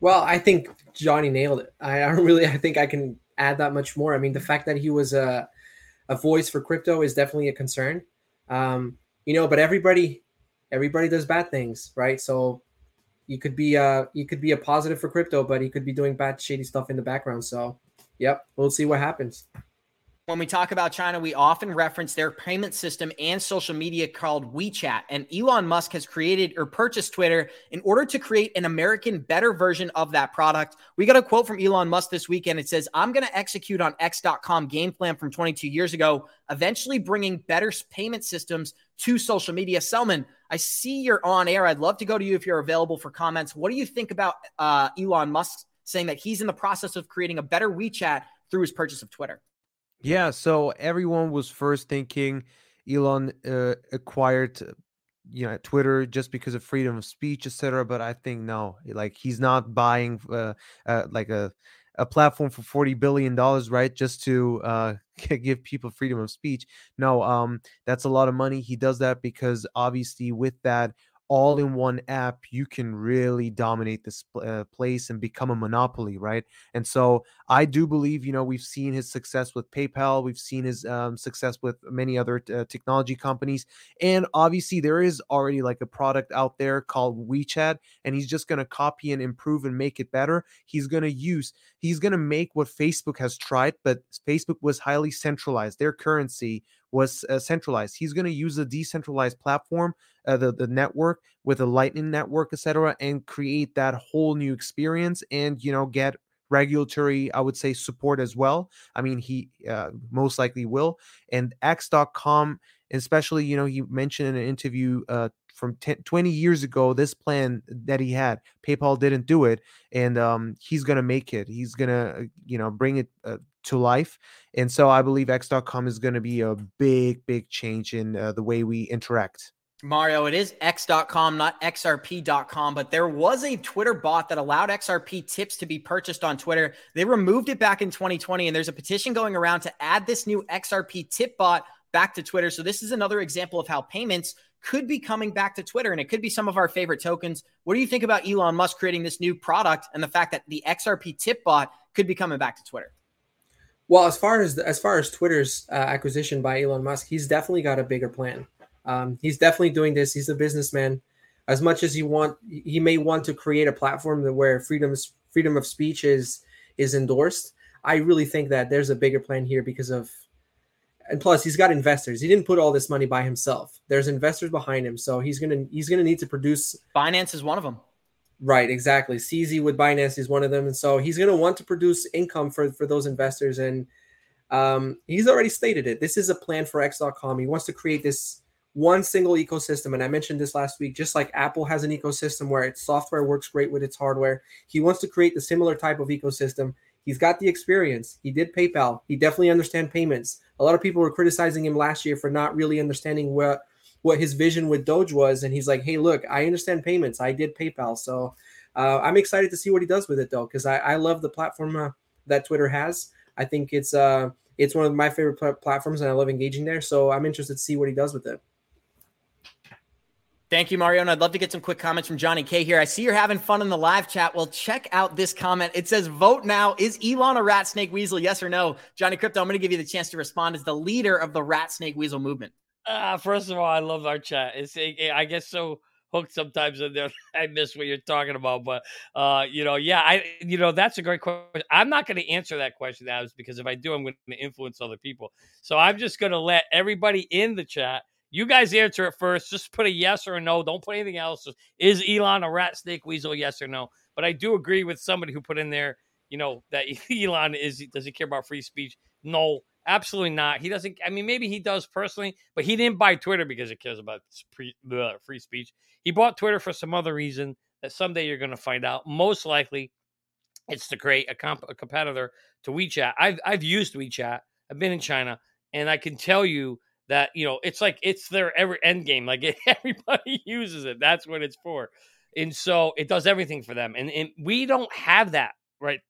Well, I think Johnny nailed it. I don't really. I think I can add that much more. I mean, the fact that he was a a voice for crypto is definitely a concern. Um, you know, but everybody everybody does bad things, right? So you could be uh you could be a positive for crypto, but he could be doing bad shady stuff in the background. So yep, we'll see what happens. When we talk about China, we often reference their payment system and social media called WeChat. And Elon Musk has created or purchased Twitter in order to create an American better version of that product. We got a quote from Elon Musk this weekend. It says, I'm going to execute on X.com game plan from 22 years ago, eventually bringing better payment systems to social media. Selman, I see you're on air. I'd love to go to you if you're available for comments. What do you think about uh, Elon Musk saying that he's in the process of creating a better WeChat through his purchase of Twitter? Yeah, so everyone was first thinking Elon uh, acquired you know Twitter just because of freedom of speech, etc. But I think no, like he's not buying uh, uh, like a a platform for 40 billion dollars right just to uh, give people freedom of speech no um that's a lot of money he does that because obviously with that all in one app, you can really dominate this uh, place and become a monopoly, right? And so I do believe, you know, we've seen his success with PayPal, we've seen his um, success with many other uh, technology companies, and obviously there is already like a product out there called WeChat, and he's just going to copy and improve and make it better. He's going to use, he's going to make what Facebook has tried, but Facebook was highly centralized. Their currency was uh, centralized. He's going to use a decentralized platform, uh, the the network with a Lightning network, etc., and create that whole new experience, and you know get regulatory, I would say, support as well. I mean, he uh, most likely will. And X.com, especially, you know, he mentioned in an interview uh, from 10, 20 years ago this plan that he had paypal didn't do it and um, he's gonna make it he's gonna uh, you know bring it uh, to life and so i believe x.com is gonna be a big big change in uh, the way we interact Mario, it is x.com, not xrp.com, but there was a Twitter bot that allowed XRP tips to be purchased on Twitter. They removed it back in 2020, and there's a petition going around to add this new XRP tip bot back to Twitter. So, this is another example of how payments could be coming back to Twitter and it could be some of our favorite tokens. What do you think about Elon Musk creating this new product and the fact that the XRP tip bot could be coming back to Twitter? Well, as far as as far as Twitter's uh, acquisition by Elon Musk, he's definitely got a bigger plan. Um, he's definitely doing this. He's a businessman. As much as he want, he may want to create a platform where freedom freedom of speech is is endorsed. I really think that there's a bigger plan here because of, and plus he's got investors. He didn't put all this money by himself. There's investors behind him, so he's gonna he's gonna need to produce. Binance is one of them. Right, exactly. CZ with Binance is one of them, and so he's going to want to produce income for for those investors. And um, he's already stated it. This is a plan for X.com. He wants to create this one single ecosystem, and I mentioned this last week. Just like Apple has an ecosystem where its software works great with its hardware, he wants to create the similar type of ecosystem. He's got the experience. He did PayPal. He definitely understands payments. A lot of people were criticizing him last year for not really understanding what what his vision with Doge was, and he's like, "Hey, look, I understand payments. I did PayPal, so uh, I'm excited to see what he does with it, though, because I, I love the platform uh, that Twitter has. I think it's uh, it's one of my favorite pl- platforms, and I love engaging there. So I'm interested to see what he does with it." Thank you, Mario. And I'd love to get some quick comments from Johnny K here. I see you're having fun in the live chat. Well, check out this comment. It says, Vote now. Is Elon a rat snake weasel? Yes or no? Johnny Krypto, I'm going to give you the chance to respond as the leader of the rat snake weasel movement. Uh, first of all, I love our chat. It's I get so hooked sometimes in there. I miss what you're talking about, but uh, you know, yeah, I you know that's a great question. I'm not going to answer that question, Adams, because if I do, I'm going to influence other people. So I'm just going to let everybody in the chat. You guys answer it first. Just put a yes or a no. Don't put anything else. Is Elon a rat, snake, weasel? Yes or no. But I do agree with somebody who put in there, you know, that Elon is. Does he care about free speech? No. Absolutely not. He doesn't. I mean, maybe he does personally, but he didn't buy Twitter because it cares about free, speech. He bought Twitter for some other reason that someday you're going to find out. Most likely, it's to create a, comp, a competitor to WeChat. I've I've used WeChat. I've been in China, and I can tell you that you know it's like it's their every end game. Like it, everybody uses it. That's what it's for, and so it does everything for them. And, and we don't have that right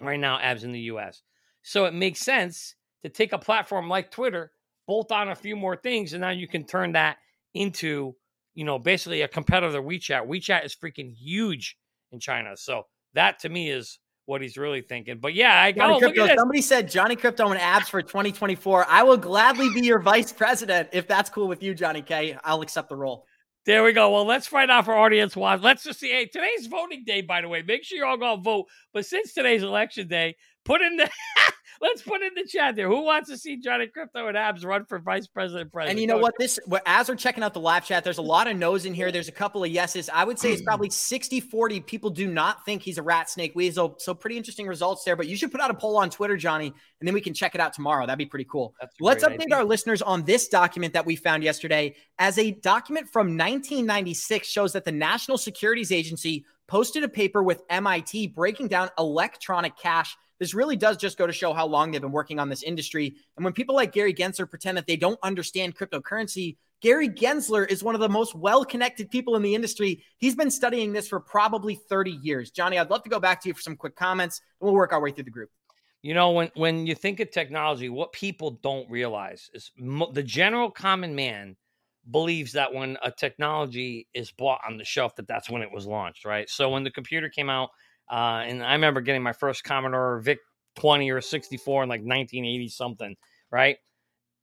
right now, abs in the U.S. So it makes sense to take a platform like Twitter, bolt on a few more things, and now you can turn that into, you know, basically a competitor WeChat. WeChat is freaking huge in China. So that to me is what he's really thinking. But yeah, I got Crypto, somebody said Johnny Krypto and abs for 2024. I will gladly be your vice president if that's cool with you, Johnny K. I'll accept the role. There we go. Well, let's find out for audience watch. Let's just see. Hey, today's voting day, by the way. Make sure you all go vote. But since today's election day, put in the let's put in the chat there. Who wants to see Johnny Krypto and Abs run for vice president? President. And you know oh, what? This as we're checking out the live chat, there's a lot of no's in here. There's a couple of yeses. I would say it's probably 60-40. People do not think he's a rat snake weasel. So pretty interesting results there. But you should put out a poll on Twitter, Johnny, and then we can check it out tomorrow. That'd be pretty cool. Let's update idea. our listeners on this document that we found yesterday. As a document from 1996 shows that the National Securities Agency posted a paper with MIT breaking down electronic cash this really does just go to show how long they've been working on this industry. And when people like Gary Gensler pretend that they don't understand cryptocurrency, Gary Gensler is one of the most well connected people in the industry. He's been studying this for probably 30 years. Johnny, I'd love to go back to you for some quick comments, and we'll work our way through the group. You know, when when you think of technology, what people don't realize is mo- the general common man believes that when a technology is bought on the shelf, that that's when it was launched, right? So when the computer came out uh, and I remember getting my first Commodore VIC 20 or 64 in like 1980 something, right?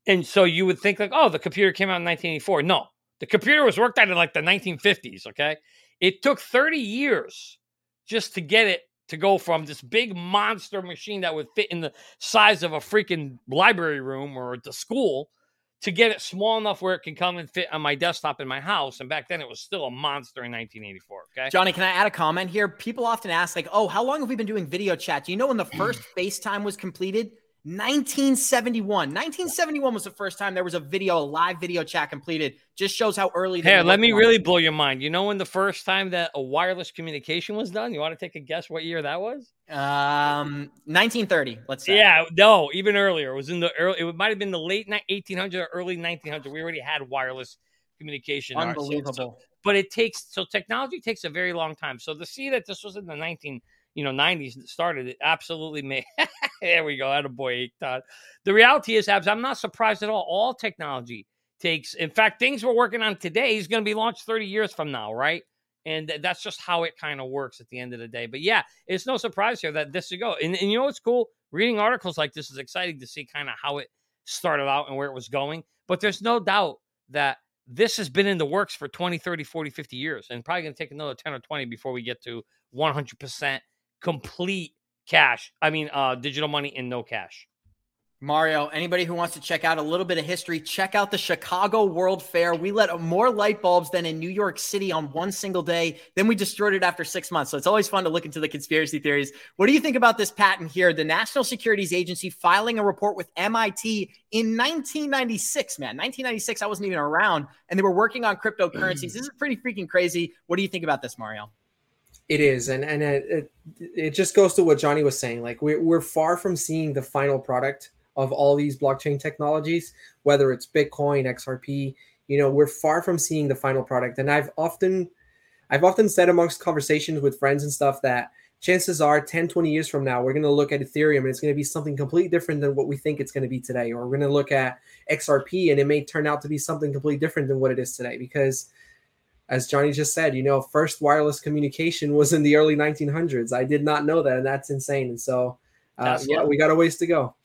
And so you would think like, oh, the computer came out in 1984. No, the computer was worked out in like the 1950s. Okay, it took 30 years just to get it to go from this big monster machine that would fit in the size of a freaking library room or the school to get it small enough where it can come and fit on my desktop in my house. And back then it was still a monster in 1984. Okay. Johnny, can I add a comment here? People often ask, like, oh, how long have we been doing video chat? Do you know when the first FaceTime was completed? 1971. 1971 was the first time there was a video, a live video chat completed. Just shows how early. Hey, let me really blow your mind. You know when the first time that a wireless communication was done? You want to take a guess what year that was? Um, 1930. Let's say. Yeah, no, even earlier. It was in the early. It might have been the late 1800s or early 1900s. We already had wireless communication. Unbelievable. So, but it takes so technology takes a very long time. So to see that this was in the 19 you know 90s started it absolutely made there we go out of boy Todd. the reality is abs i'm not surprised at all all technology takes in fact things we're working on today is going to be launched 30 years from now right And that's just how it kind of works at the end of the day. But yeah, it's no surprise here that this should go. And, and you know what's cool? Reading articles like this is exciting to see kind of how it started out and where it was going. But there's no doubt that this has been in the works for 20, 30, 40, 50 years and probably going to take another 10 or 20 before we get to 100% complete cash. I mean, uh, digital money and no cash. Mario, anybody who wants to check out a little bit of history, check out the Chicago World Fair. We lit more light bulbs than in New York City on one single day. Then we destroyed it after six months. So it's always fun to look into the conspiracy theories. What do you think about this patent here? The National Securities Agency filing a report with MIT in 1996, man. 1996, I wasn't even around. And they were working on cryptocurrencies. this is pretty freaking crazy. What do you think about this, Mario? It is, and and it, it, it just goes to what Johnny was saying. Like we're we're far from seeing the final product of all these blockchain technologies, whether it's Bitcoin, XRP, you know, we're far from seeing the final product. And I've often I've often said amongst conversations with friends and stuff that chances are 10, 20 years from now, we're going to look at Ethereum and it's going to be something completely different than what we think it's going to be today. Or we're going to look at XRP and it may turn out to be something completely different than what it is today. Because as Johnny just said, you know, first wireless communication was in the early 1900s. I did not know that. And that's insane. And so, uh, yeah, we got a ways to go.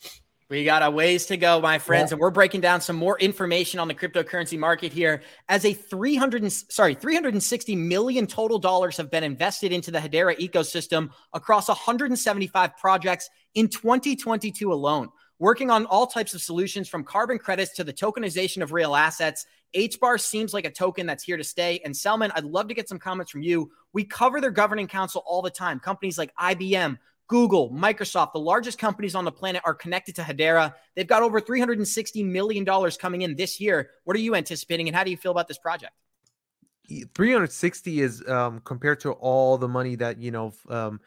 We got a ways to go, my friends, yeah. and we're breaking down some more information on the cryptocurrency market here. As a 300 sorry, 360 million total dollars have been invested into the Hedera ecosystem across 175 projects in 2022 alone. Working on all types of solutions from carbon credits to the tokenization of real assets, HBAR seems like a token that's here to stay. And Selman, I'd love to get some comments from you. We cover their governing council all the time. Companies like IBM, Google, Microsoft, the largest companies on the planet are connected to Hedera. They've got over $360 million coming in this year. What are you anticipating and how do you feel about this project? 360 is um, compared to all the money that, you know, um,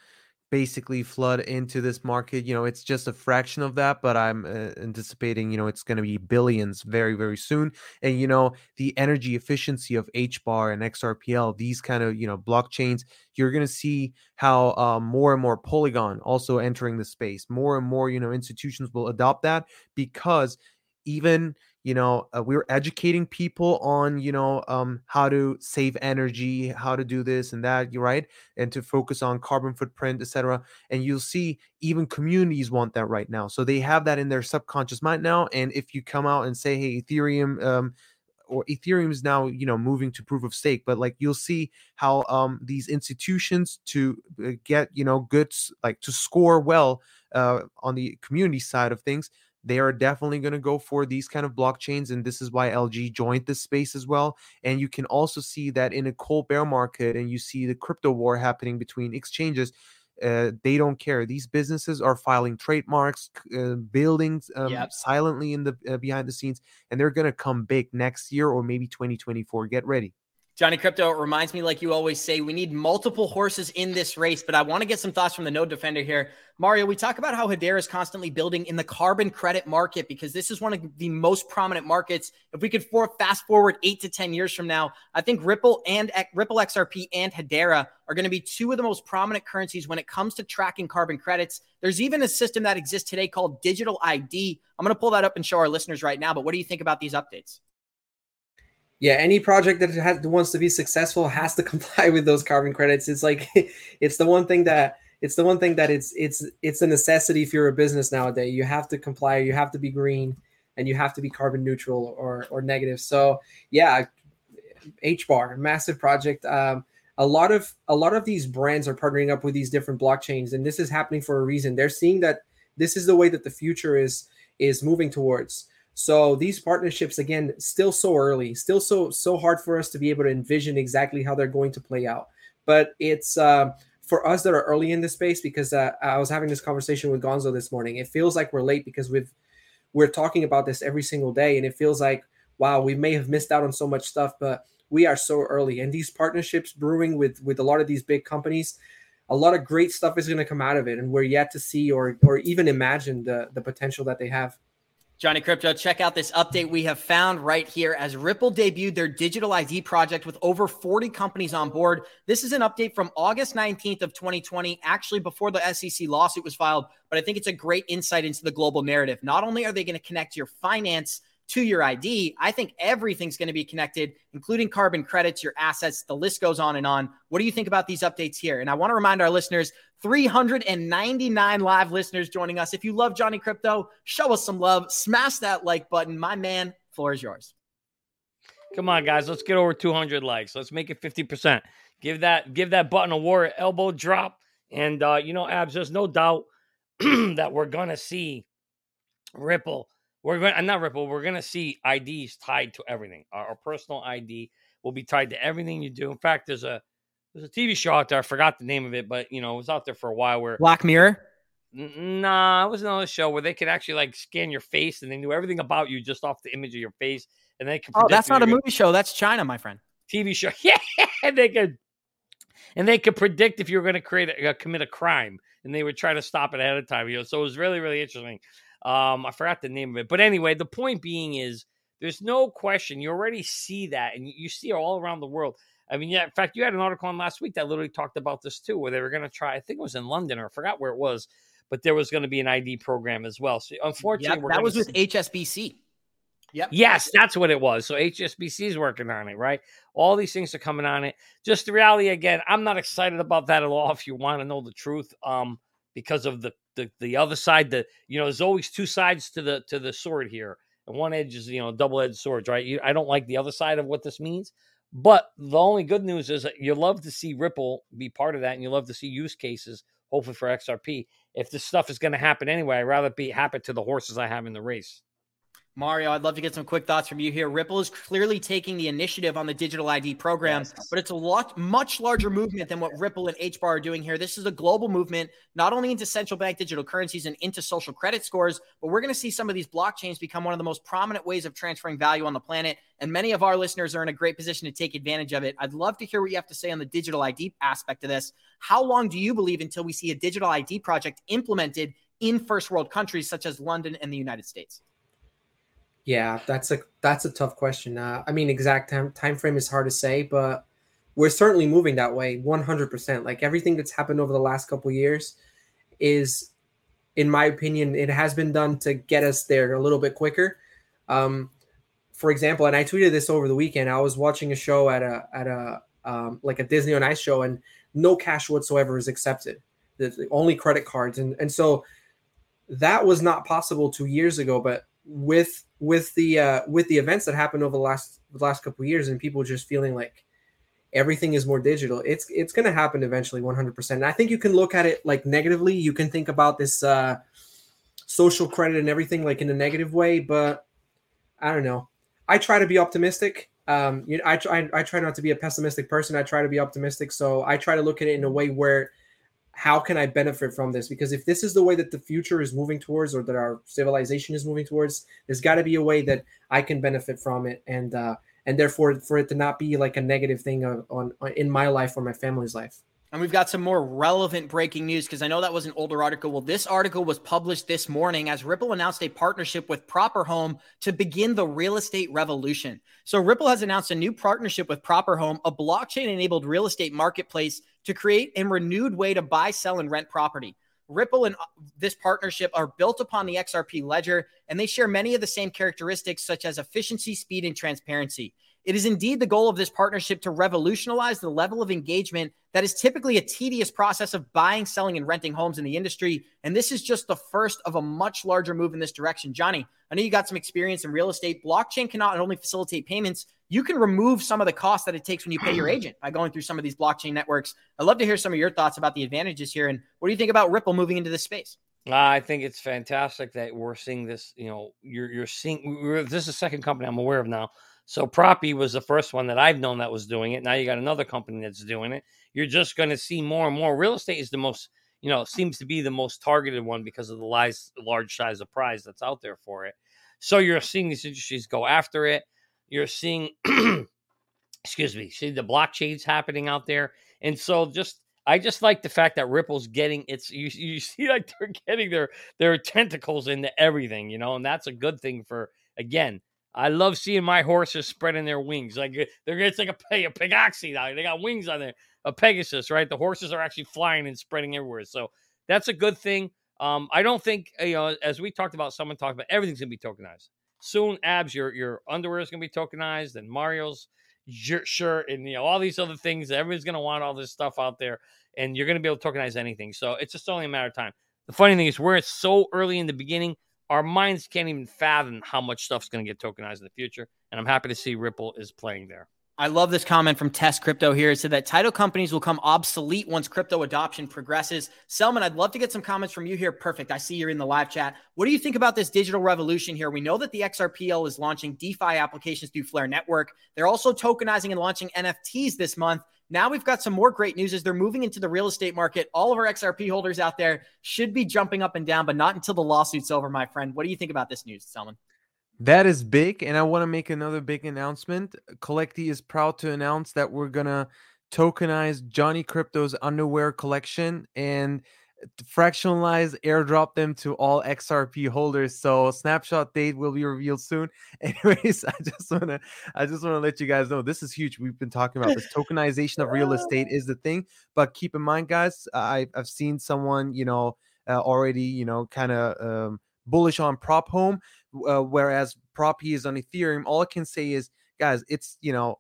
basically flood into this market. You know, it's just a fraction of that, but I'm uh, anticipating, you know, it's going to be billions very, very soon. And, you know, the energy efficiency of HBAR and XRPL, these kind of, you know, blockchains, you're going to see how um, more and more Polygon also entering the space. More and more, you know, institutions will adopt that because even you know uh, we are educating people on you know um, how to save energy how to do this and that you're right and to focus on carbon footprint etc and you'll see even communities want that right now so they have that in their subconscious mind now and if you come out and say hey ethereum um, or ethereum is now you know moving to proof of stake but like you'll see how um these institutions to uh, get you know goods like to score well uh, on the community side of things they are definitely going to go for these kind of blockchains and this is why lg joined this space as well and you can also see that in a cold bear market and you see the crypto war happening between exchanges uh, they don't care. These businesses are filing trademarks uh, building um, yep. silently in the uh, behind the scenes and they're going to come big next year or maybe 2024 get ready Johnny Krypto, it reminds me, like you always say, we need multiple horses in this race. But I want to get some thoughts from the node defender here. Mario, we talk about how Hedera is constantly building in the carbon credit market because this is one of the most prominent markets. If we could for fast forward eight to 10 years from now, I think Ripple and Ripple XRP and Hedera are going to be two of the most prominent currencies when it comes to tracking carbon credits. There's even a system that exists today called Digital ID. I'm going to pull that up and show our listeners right now. But what do you think about these updates? Yeah, any project that has, wants to be successful has to comply with those carbon credits. It's like it's the one thing that it's the one thing that it's it's it's a necessity if you're a business nowadays. You have to comply. You have to be green, and you have to be carbon neutral or or negative. So yeah, HBAR, a massive project. Um, a lot of a lot of these brands are partnering up with these different blockchains, and this is happening for a reason. They're seeing that this is the way that the future is is moving towards. So these partnerships, again, still so early, still so so hard for us to be able to envision exactly how they're going to play out. But it's uh, for us that are early in this space because uh, I was having this conversation with Gonzo this morning. It feels like we're late because we've we're talking about this every single day, and it feels like wow, we may have missed out on so much stuff, but we are so early. And these partnerships brewing with with a lot of these big companies, a lot of great stuff is going to come out of it, and we're yet to see or or even imagine the the potential that they have. Johnny Krypto, check out this update we have found right here as Ripple debuted their digital ID project with over 40 companies on board. This is an update from August 19th of 2020, actually before the SEC lawsuit was filed, but I think it's a great insight into the global narrative. Not only are they going to connect your finance to your ID. I think everything's going to be connected, including carbon credits, your assets. The list goes on and on. What do you think about these updates here? And I want to remind our listeners 399 live listeners joining us. If you love Johnny Krypto, show us some love. Smash that like button. My man, floor is yours. Come on, guys. Let's get over 200 likes. Let's make it 50%. Give that give that button a war elbow drop. And uh, you know, abs, there's no doubt that we're gonna see Ripple we're going to not Ripple. We're going to see IDs tied to everything. Our, our, personal ID will be tied to everything you do. In fact, there's a there's a TV show out there. I forgot the name of it, but you know, it was out there for a while. Where Black Mirror. Nah, it was another show where they could actually like scan your face and they knew everything about you just off the image of your face, and they could. Oh, that's not a movie show. That's China, my friend. TV show. Yeah, and they could, and they could predict if you were going to create a, uh, commit a crime, and they would try to stop it ahead of time. You know, so it was really really interesting. Um, I forgot the name of it, but anyway, the point being is there's no question. You already see that, and you see it all around the world. I mean, yeah. In fact, you had an article on last week that literally talked about this too, where they were going to try. I think it was in London, or I forgot where it was, but there was going to be an ID program as well. So unfortunately, yep, that was with see- HSBC. Yep. Yes, that's what it was. So HSBC is working on it, right? All these things are coming on it. Just the reality again, I'm not excited about that at all. If you want to know the truth, um, because of the the the other side that you know there's always two sides to the to the sword here and one edge is you know double edged swords right? You, i don't like the other side of what this means but the only good news is that you love to see ripple be part of that and you love to see use cases hopefully for xrp if this stuff is going to happen anyway i'd rather be happen to the horses i have in the race Mario, I'd love to get some quick thoughts from you here. Ripple is clearly taking the initiative on the digital ID program, yes. but it's a lot much larger movement than what Ripple and HBAR are doing here. This is a global movement, not only into central bank digital currencies and into social credit scores, but we're going to see some of these blockchains become one of the most prominent ways of transferring value on the planet. And many of our listeners are in a great position to take advantage of it. I'd love to hear what you have to say on the digital ID aspect of this. How long do you believe until we see a digital ID project implemented in first world countries such as London and the United States? Yeah, that's a that's a tough question. Uh, I mean, exact time time frame is hard to say, but we're certainly moving that way, one hundred percent. Like everything that's happened over the last couple years is, in my opinion, it has been done to get us there a little bit quicker. Um, for example, and I tweeted this over the weekend. I was watching a show at a at a um, like a Disney on Ice show, and no cash whatsoever is accepted. The, only credit cards, and and so that was not possible two years ago. But with with the uh, with the events that happened over the last the last couple years and people just feeling like everything is more digital it's it's going to happen eventually 100% and i think you can look at it like negatively you can think about this uh, social credit and everything like in a negative way but i don't know i try to be optimistic um, you know, I try I try not to be a pessimistic person. I try to be optimistic. So I try to look at it in a way where how can I benefit from this? Because if this is the way that the future is moving towards, or that our civilization is moving towards, there's got to be a way that I can benefit from it, and uh, and therefore for it to not be like a negative thing on, on, in my life or my family's life. And we've got some more relevant breaking news because I know that was an older article. Well, this article was published this morning as Ripple announced a partnership with Proper Home to begin the real estate revolution. So, Ripple has announced a new partnership with Proper Home, a blockchain enabled real estate marketplace to create a renewed way to buy, sell, and rent property. Ripple and uh, this partnership are built upon the XRP ledger, and they share many of the same characteristics, such as efficiency, speed, and transparency. It is indeed the goal of this partnership to revolutionize the level of engagement that is typically a tedious process of buying, selling, and renting homes in the industry. And this is just the first of a much larger move in this direction. Johnny, I know you got some experience in real estate. Blockchain cannot only facilitate payments, you can remove some of the costs that it takes when you pay your agent by going through some of these blockchain networks. I'd love to hear some of your thoughts about the advantages here. And what do you think about Ripple moving into this space? Uh, I think it's fantastic that we're seeing this. You know, you're you're seeing. this is the second company I'm aware of now so Propy was the first one that I've known that was doing it. Now you got another company that's doing it. You're just going to see more and more. Real estate is the most, you know, seems to be the most targeted one because of the lies, large size of prize that's out there for it. So you're seeing these industries go after it. You're seeing, excuse me, see the blockchains happening out there, and so just I just like the fact that Ripple's getting its you you see like they're getting their their tentacles into everything, you know, and that's a good thing for again I love seeing my horses spreading their wings. Like uh, they're it's like a, a Pegaxi now. They got wings on there. A Pegasus, right? The horses are actually flying and spreading everywhere. So that's a good thing. Um, I don't think uh, you know, as we talked about, someone talked about everything's gonna be tokenized. soon, abs, your your underwear is gonna be tokenized, and Mario's shirt, and you know all these other things. Everyone's gonna want all this stuff out there, and you're gonna be able to tokenize anything. So it's just only a matter of time. The funny thing is, we're so early in the beginning, our minds can't even fathom how much stuff's gonna get tokenized in the future. And I'm happy to see Ripple is playing there. I love this comment from Test Crypto here. It said that title companies will come obsolete once crypto adoption progresses. Selman, I'd love to get some comments from you here. Perfect. I see you're in the live chat. What do you think about this digital revolution here? We know that the XRPL is launching DeFi applications through Flare Network. They're also tokenizing and launching NFTs this month. Now we've got some more great news as they're moving into the real estate market. All of our XRP holders out there should be jumping up and down, but not until the lawsuit's over, my friend. What do you think about this news, Selman? That is big, and I want to make another big announcement. Collecti is proud to announce that we're gonna tokenize Johnny Krypto's underwear collection and fractionalize airdrop them to all XRP holders. So snapshot date will be revealed soon. Anyways, I just wanna I just wanna let you guys know this is huge. We've been talking about this tokenization of real estate is the thing, but keep in mind, guys, I, I've seen someone you know uh, already you know kind of um, bullish on prop home uh, whereas prop is on Ethereum. All I can say is, guys, it's you know,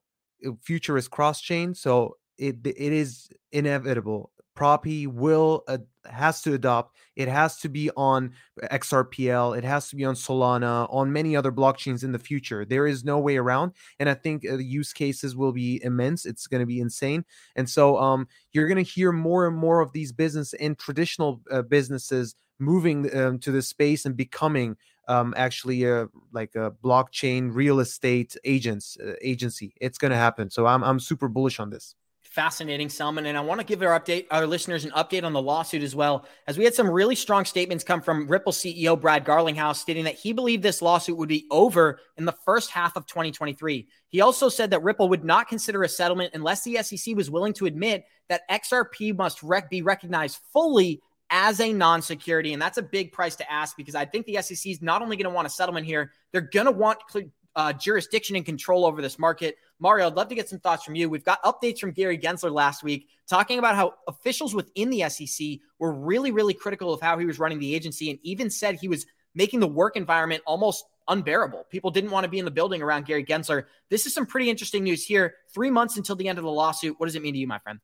future is cross chain, so it it is inevitable. Prop will uh, has to adopt. It has to be on XRPL. It has to be on Solana, on many other blockchains in the future. There is no way around, and I think uh, the use cases will be immense. It's going to be insane, and so um, you're going to hear more and more of these business and traditional uh, businesses moving um, to this space and becoming um, actually a like a blockchain real estate agents uh, agency. It's going to happen. So I'm I'm super bullish on this. Fascinating, Selman. And I want to give our update, our listeners an update on the lawsuit as well, as we had some really strong statements come from Ripple CEO Brad Garlinghouse stating that he believed this lawsuit would be over in the first half of 2023. He also said that Ripple would not consider a settlement unless the SEC was willing to admit that XRP must rec- be recognized fully as a non security. And that's a big price to ask because I think the SEC is not only going to want a settlement here, they're going to want uh, jurisdiction and control over this market. Mario, I'd love to get some thoughts from you. We've got updates from Gary Gensler last week talking about how officials within the SEC were really, really critical of how he was running the agency and even said he was making the work environment almost unbearable. People didn't want to be in the building around Gary Gensler. This is some pretty interesting news here. Three months until the end of the lawsuit. What does it mean to you, my friend?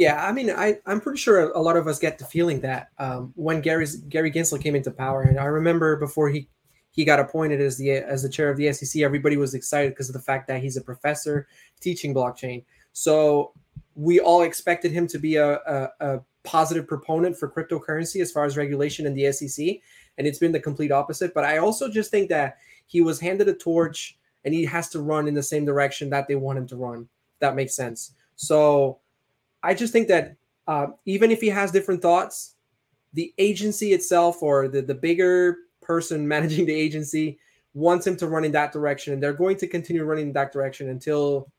Yeah, I mean, I, I'm pretty sure a lot of us get the feeling that um, when Gary's Gary Gensler came into power, and I remember before he he got appointed as the as the chair of the SEC, everybody was excited because of the fact that he's a professor teaching blockchain. So we all expected him to be a, a, a positive proponent for cryptocurrency as far as regulation in the SEC, and it's been the complete opposite. But I also just think that he was handed a torch, and he has to run in the same direction that they want him to run. that makes sense. So I just think that uh, even if he has different thoughts, the agency itself or the, the bigger person managing the agency wants him to run in that direction. And they're going to continue running in that direction until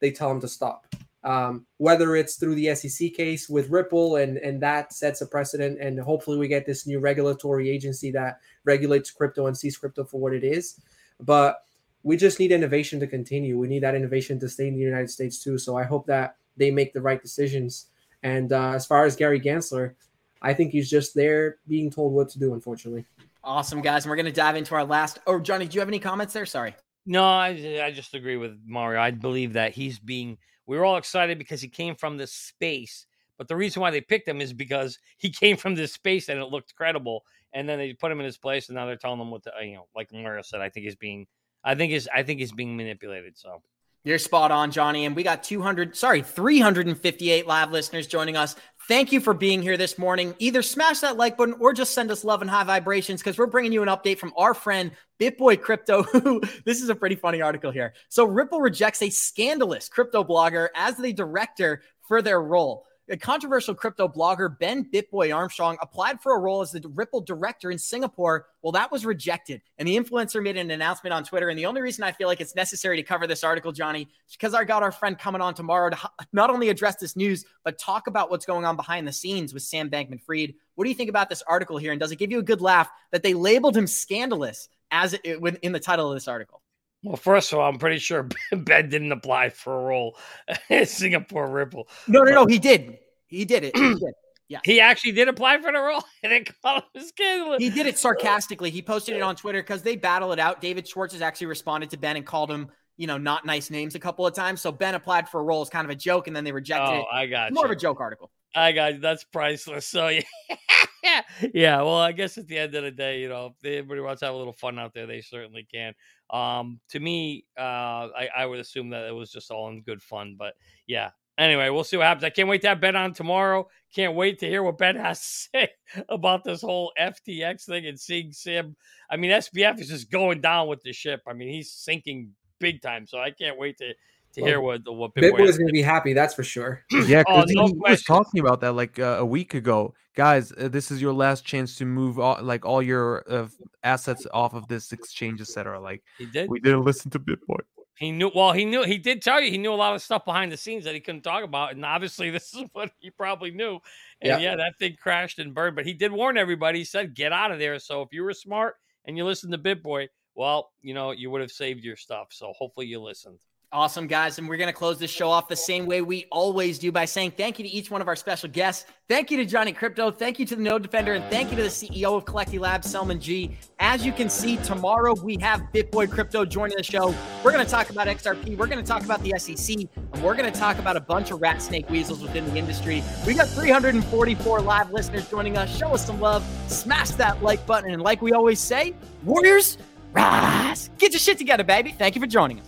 they tell him to stop. Um, whether it's through the SEC case with Ripple and, and that sets a precedent. And hopefully we get this new regulatory agency that regulates crypto and sees crypto for what it is. But we just need innovation to continue. We need that innovation to stay in the United States too. So I hope that they make the right decisions. And uh, as far as Gary Gensler, I think he's just there being told what to do, unfortunately. Awesome, guys. And we're going to dive into our last. Oh, Johnny, do you have any comments there? Sorry. No, I, I just agree with Mario. I believe that he's being, we are all excited because he came from this space. But the reason why they picked him is because he came from this space and it looked credible. And then they put him in his place, and now they're telling him what to, you know, like Mario said, I think he's being, I think is, I think he's being manipulated. So you're spot on, Johnny. And we got 200, sorry, 358 live listeners joining us. Thank you for being here this morning. Either smash that like button or just send us love and high vibrations because we're bringing you an update from our friend BitBoy Crypto. Who this is a pretty funny article here. So Ripple rejects a scandalous crypto blogger as the director for their role. A controversial crypto blogger, Ben Bitboy Armstrong, applied for a role as the Ripple director in Singapore. Well, that was rejected. And the influencer made an announcement on Twitter. And the only reason I feel like it's necessary to cover this article, Johnny, is because I got our friend coming on tomorrow to not only address this news, but talk about what's going on behind the scenes with Sam Bankman Fried. What do you think about this article here? And does it give you a good laugh that they labeled him scandalous as it, in the title of this article? Well, first of all, I'm pretty sure Ben didn't apply for a role in Singapore Ripple. No, no, no, he did. He did it. He did. Yes. He actually did apply for the role and then called him a scandal. He did it sarcastically. He posted it on Twitter because they battle it out. David Schwartz has actually responded to Ben and called him, you know, not nice names a couple of times. So Ben applied for a role as kind of a joke, and then they rejected Oh, it. I got More you. of a joke article. I got. That's priceless. So yeah, yeah. Well, I guess at the end of the day, you know, if anybody wants to have a little fun out there, they certainly can. Um, to me, uh, I, I would assume that it was just all in good fun. But yeah. Anyway, we'll see what happens. I can't wait to have Ben on tomorrow. Can't wait to hear what Ben has to say about this whole FTX thing and seeing Sam. I mean, SBF is just going down with the ship. I mean, he's sinking big time. So I can't wait to to hear what what Big Big Boy Boy is going to be happy, that's for sure. Yeah, Oh, because no he was talking about that like uh, a week ago. Guys, uh, this is your last chance to move all, like all your uh, assets off of this exchange, etc. Like He did. we didn't listen to Bitboy. He knew. Well, he knew. He did tell you he knew a lot of stuff behind the scenes that he couldn't talk about, and obviously this is what he probably knew. And yeah, that thing crashed and burned. But he did warn everybody. He said, "Get out of there." So if you were smart and you listened to BitBoy, well, you know you would have saved your stuff. So hopefully you listened. Awesome, guys. And we're going to close this show off the same way we always do by saying thank you to each one of our special guests. Thank you to Johnny Krypto. Thank you to the Node Defender. And thank you to the CEO of Collecti Labs, Selman G. As you can see, tomorrow we have BitBoy Crypto joining the show. We're going to talk about XRP. We're going to talk about the SEC. And we're going to talk about a bunch of rat snake weasels within the industry. We got 344 live listeners joining us. Show us some love. Smash that like button. And like we always say, Warriors, rise. Get your shit together, baby. Thank you for joining us.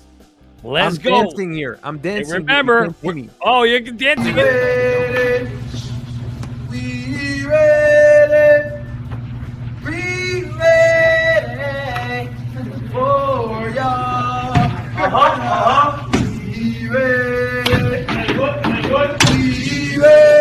Let's I'm go. I'm dancing here. I'm dancing. Hey, remember, you oh, you're dancing. Ready, we ready, we ready for. Uh-huh, uh-huh. We ready, we ready.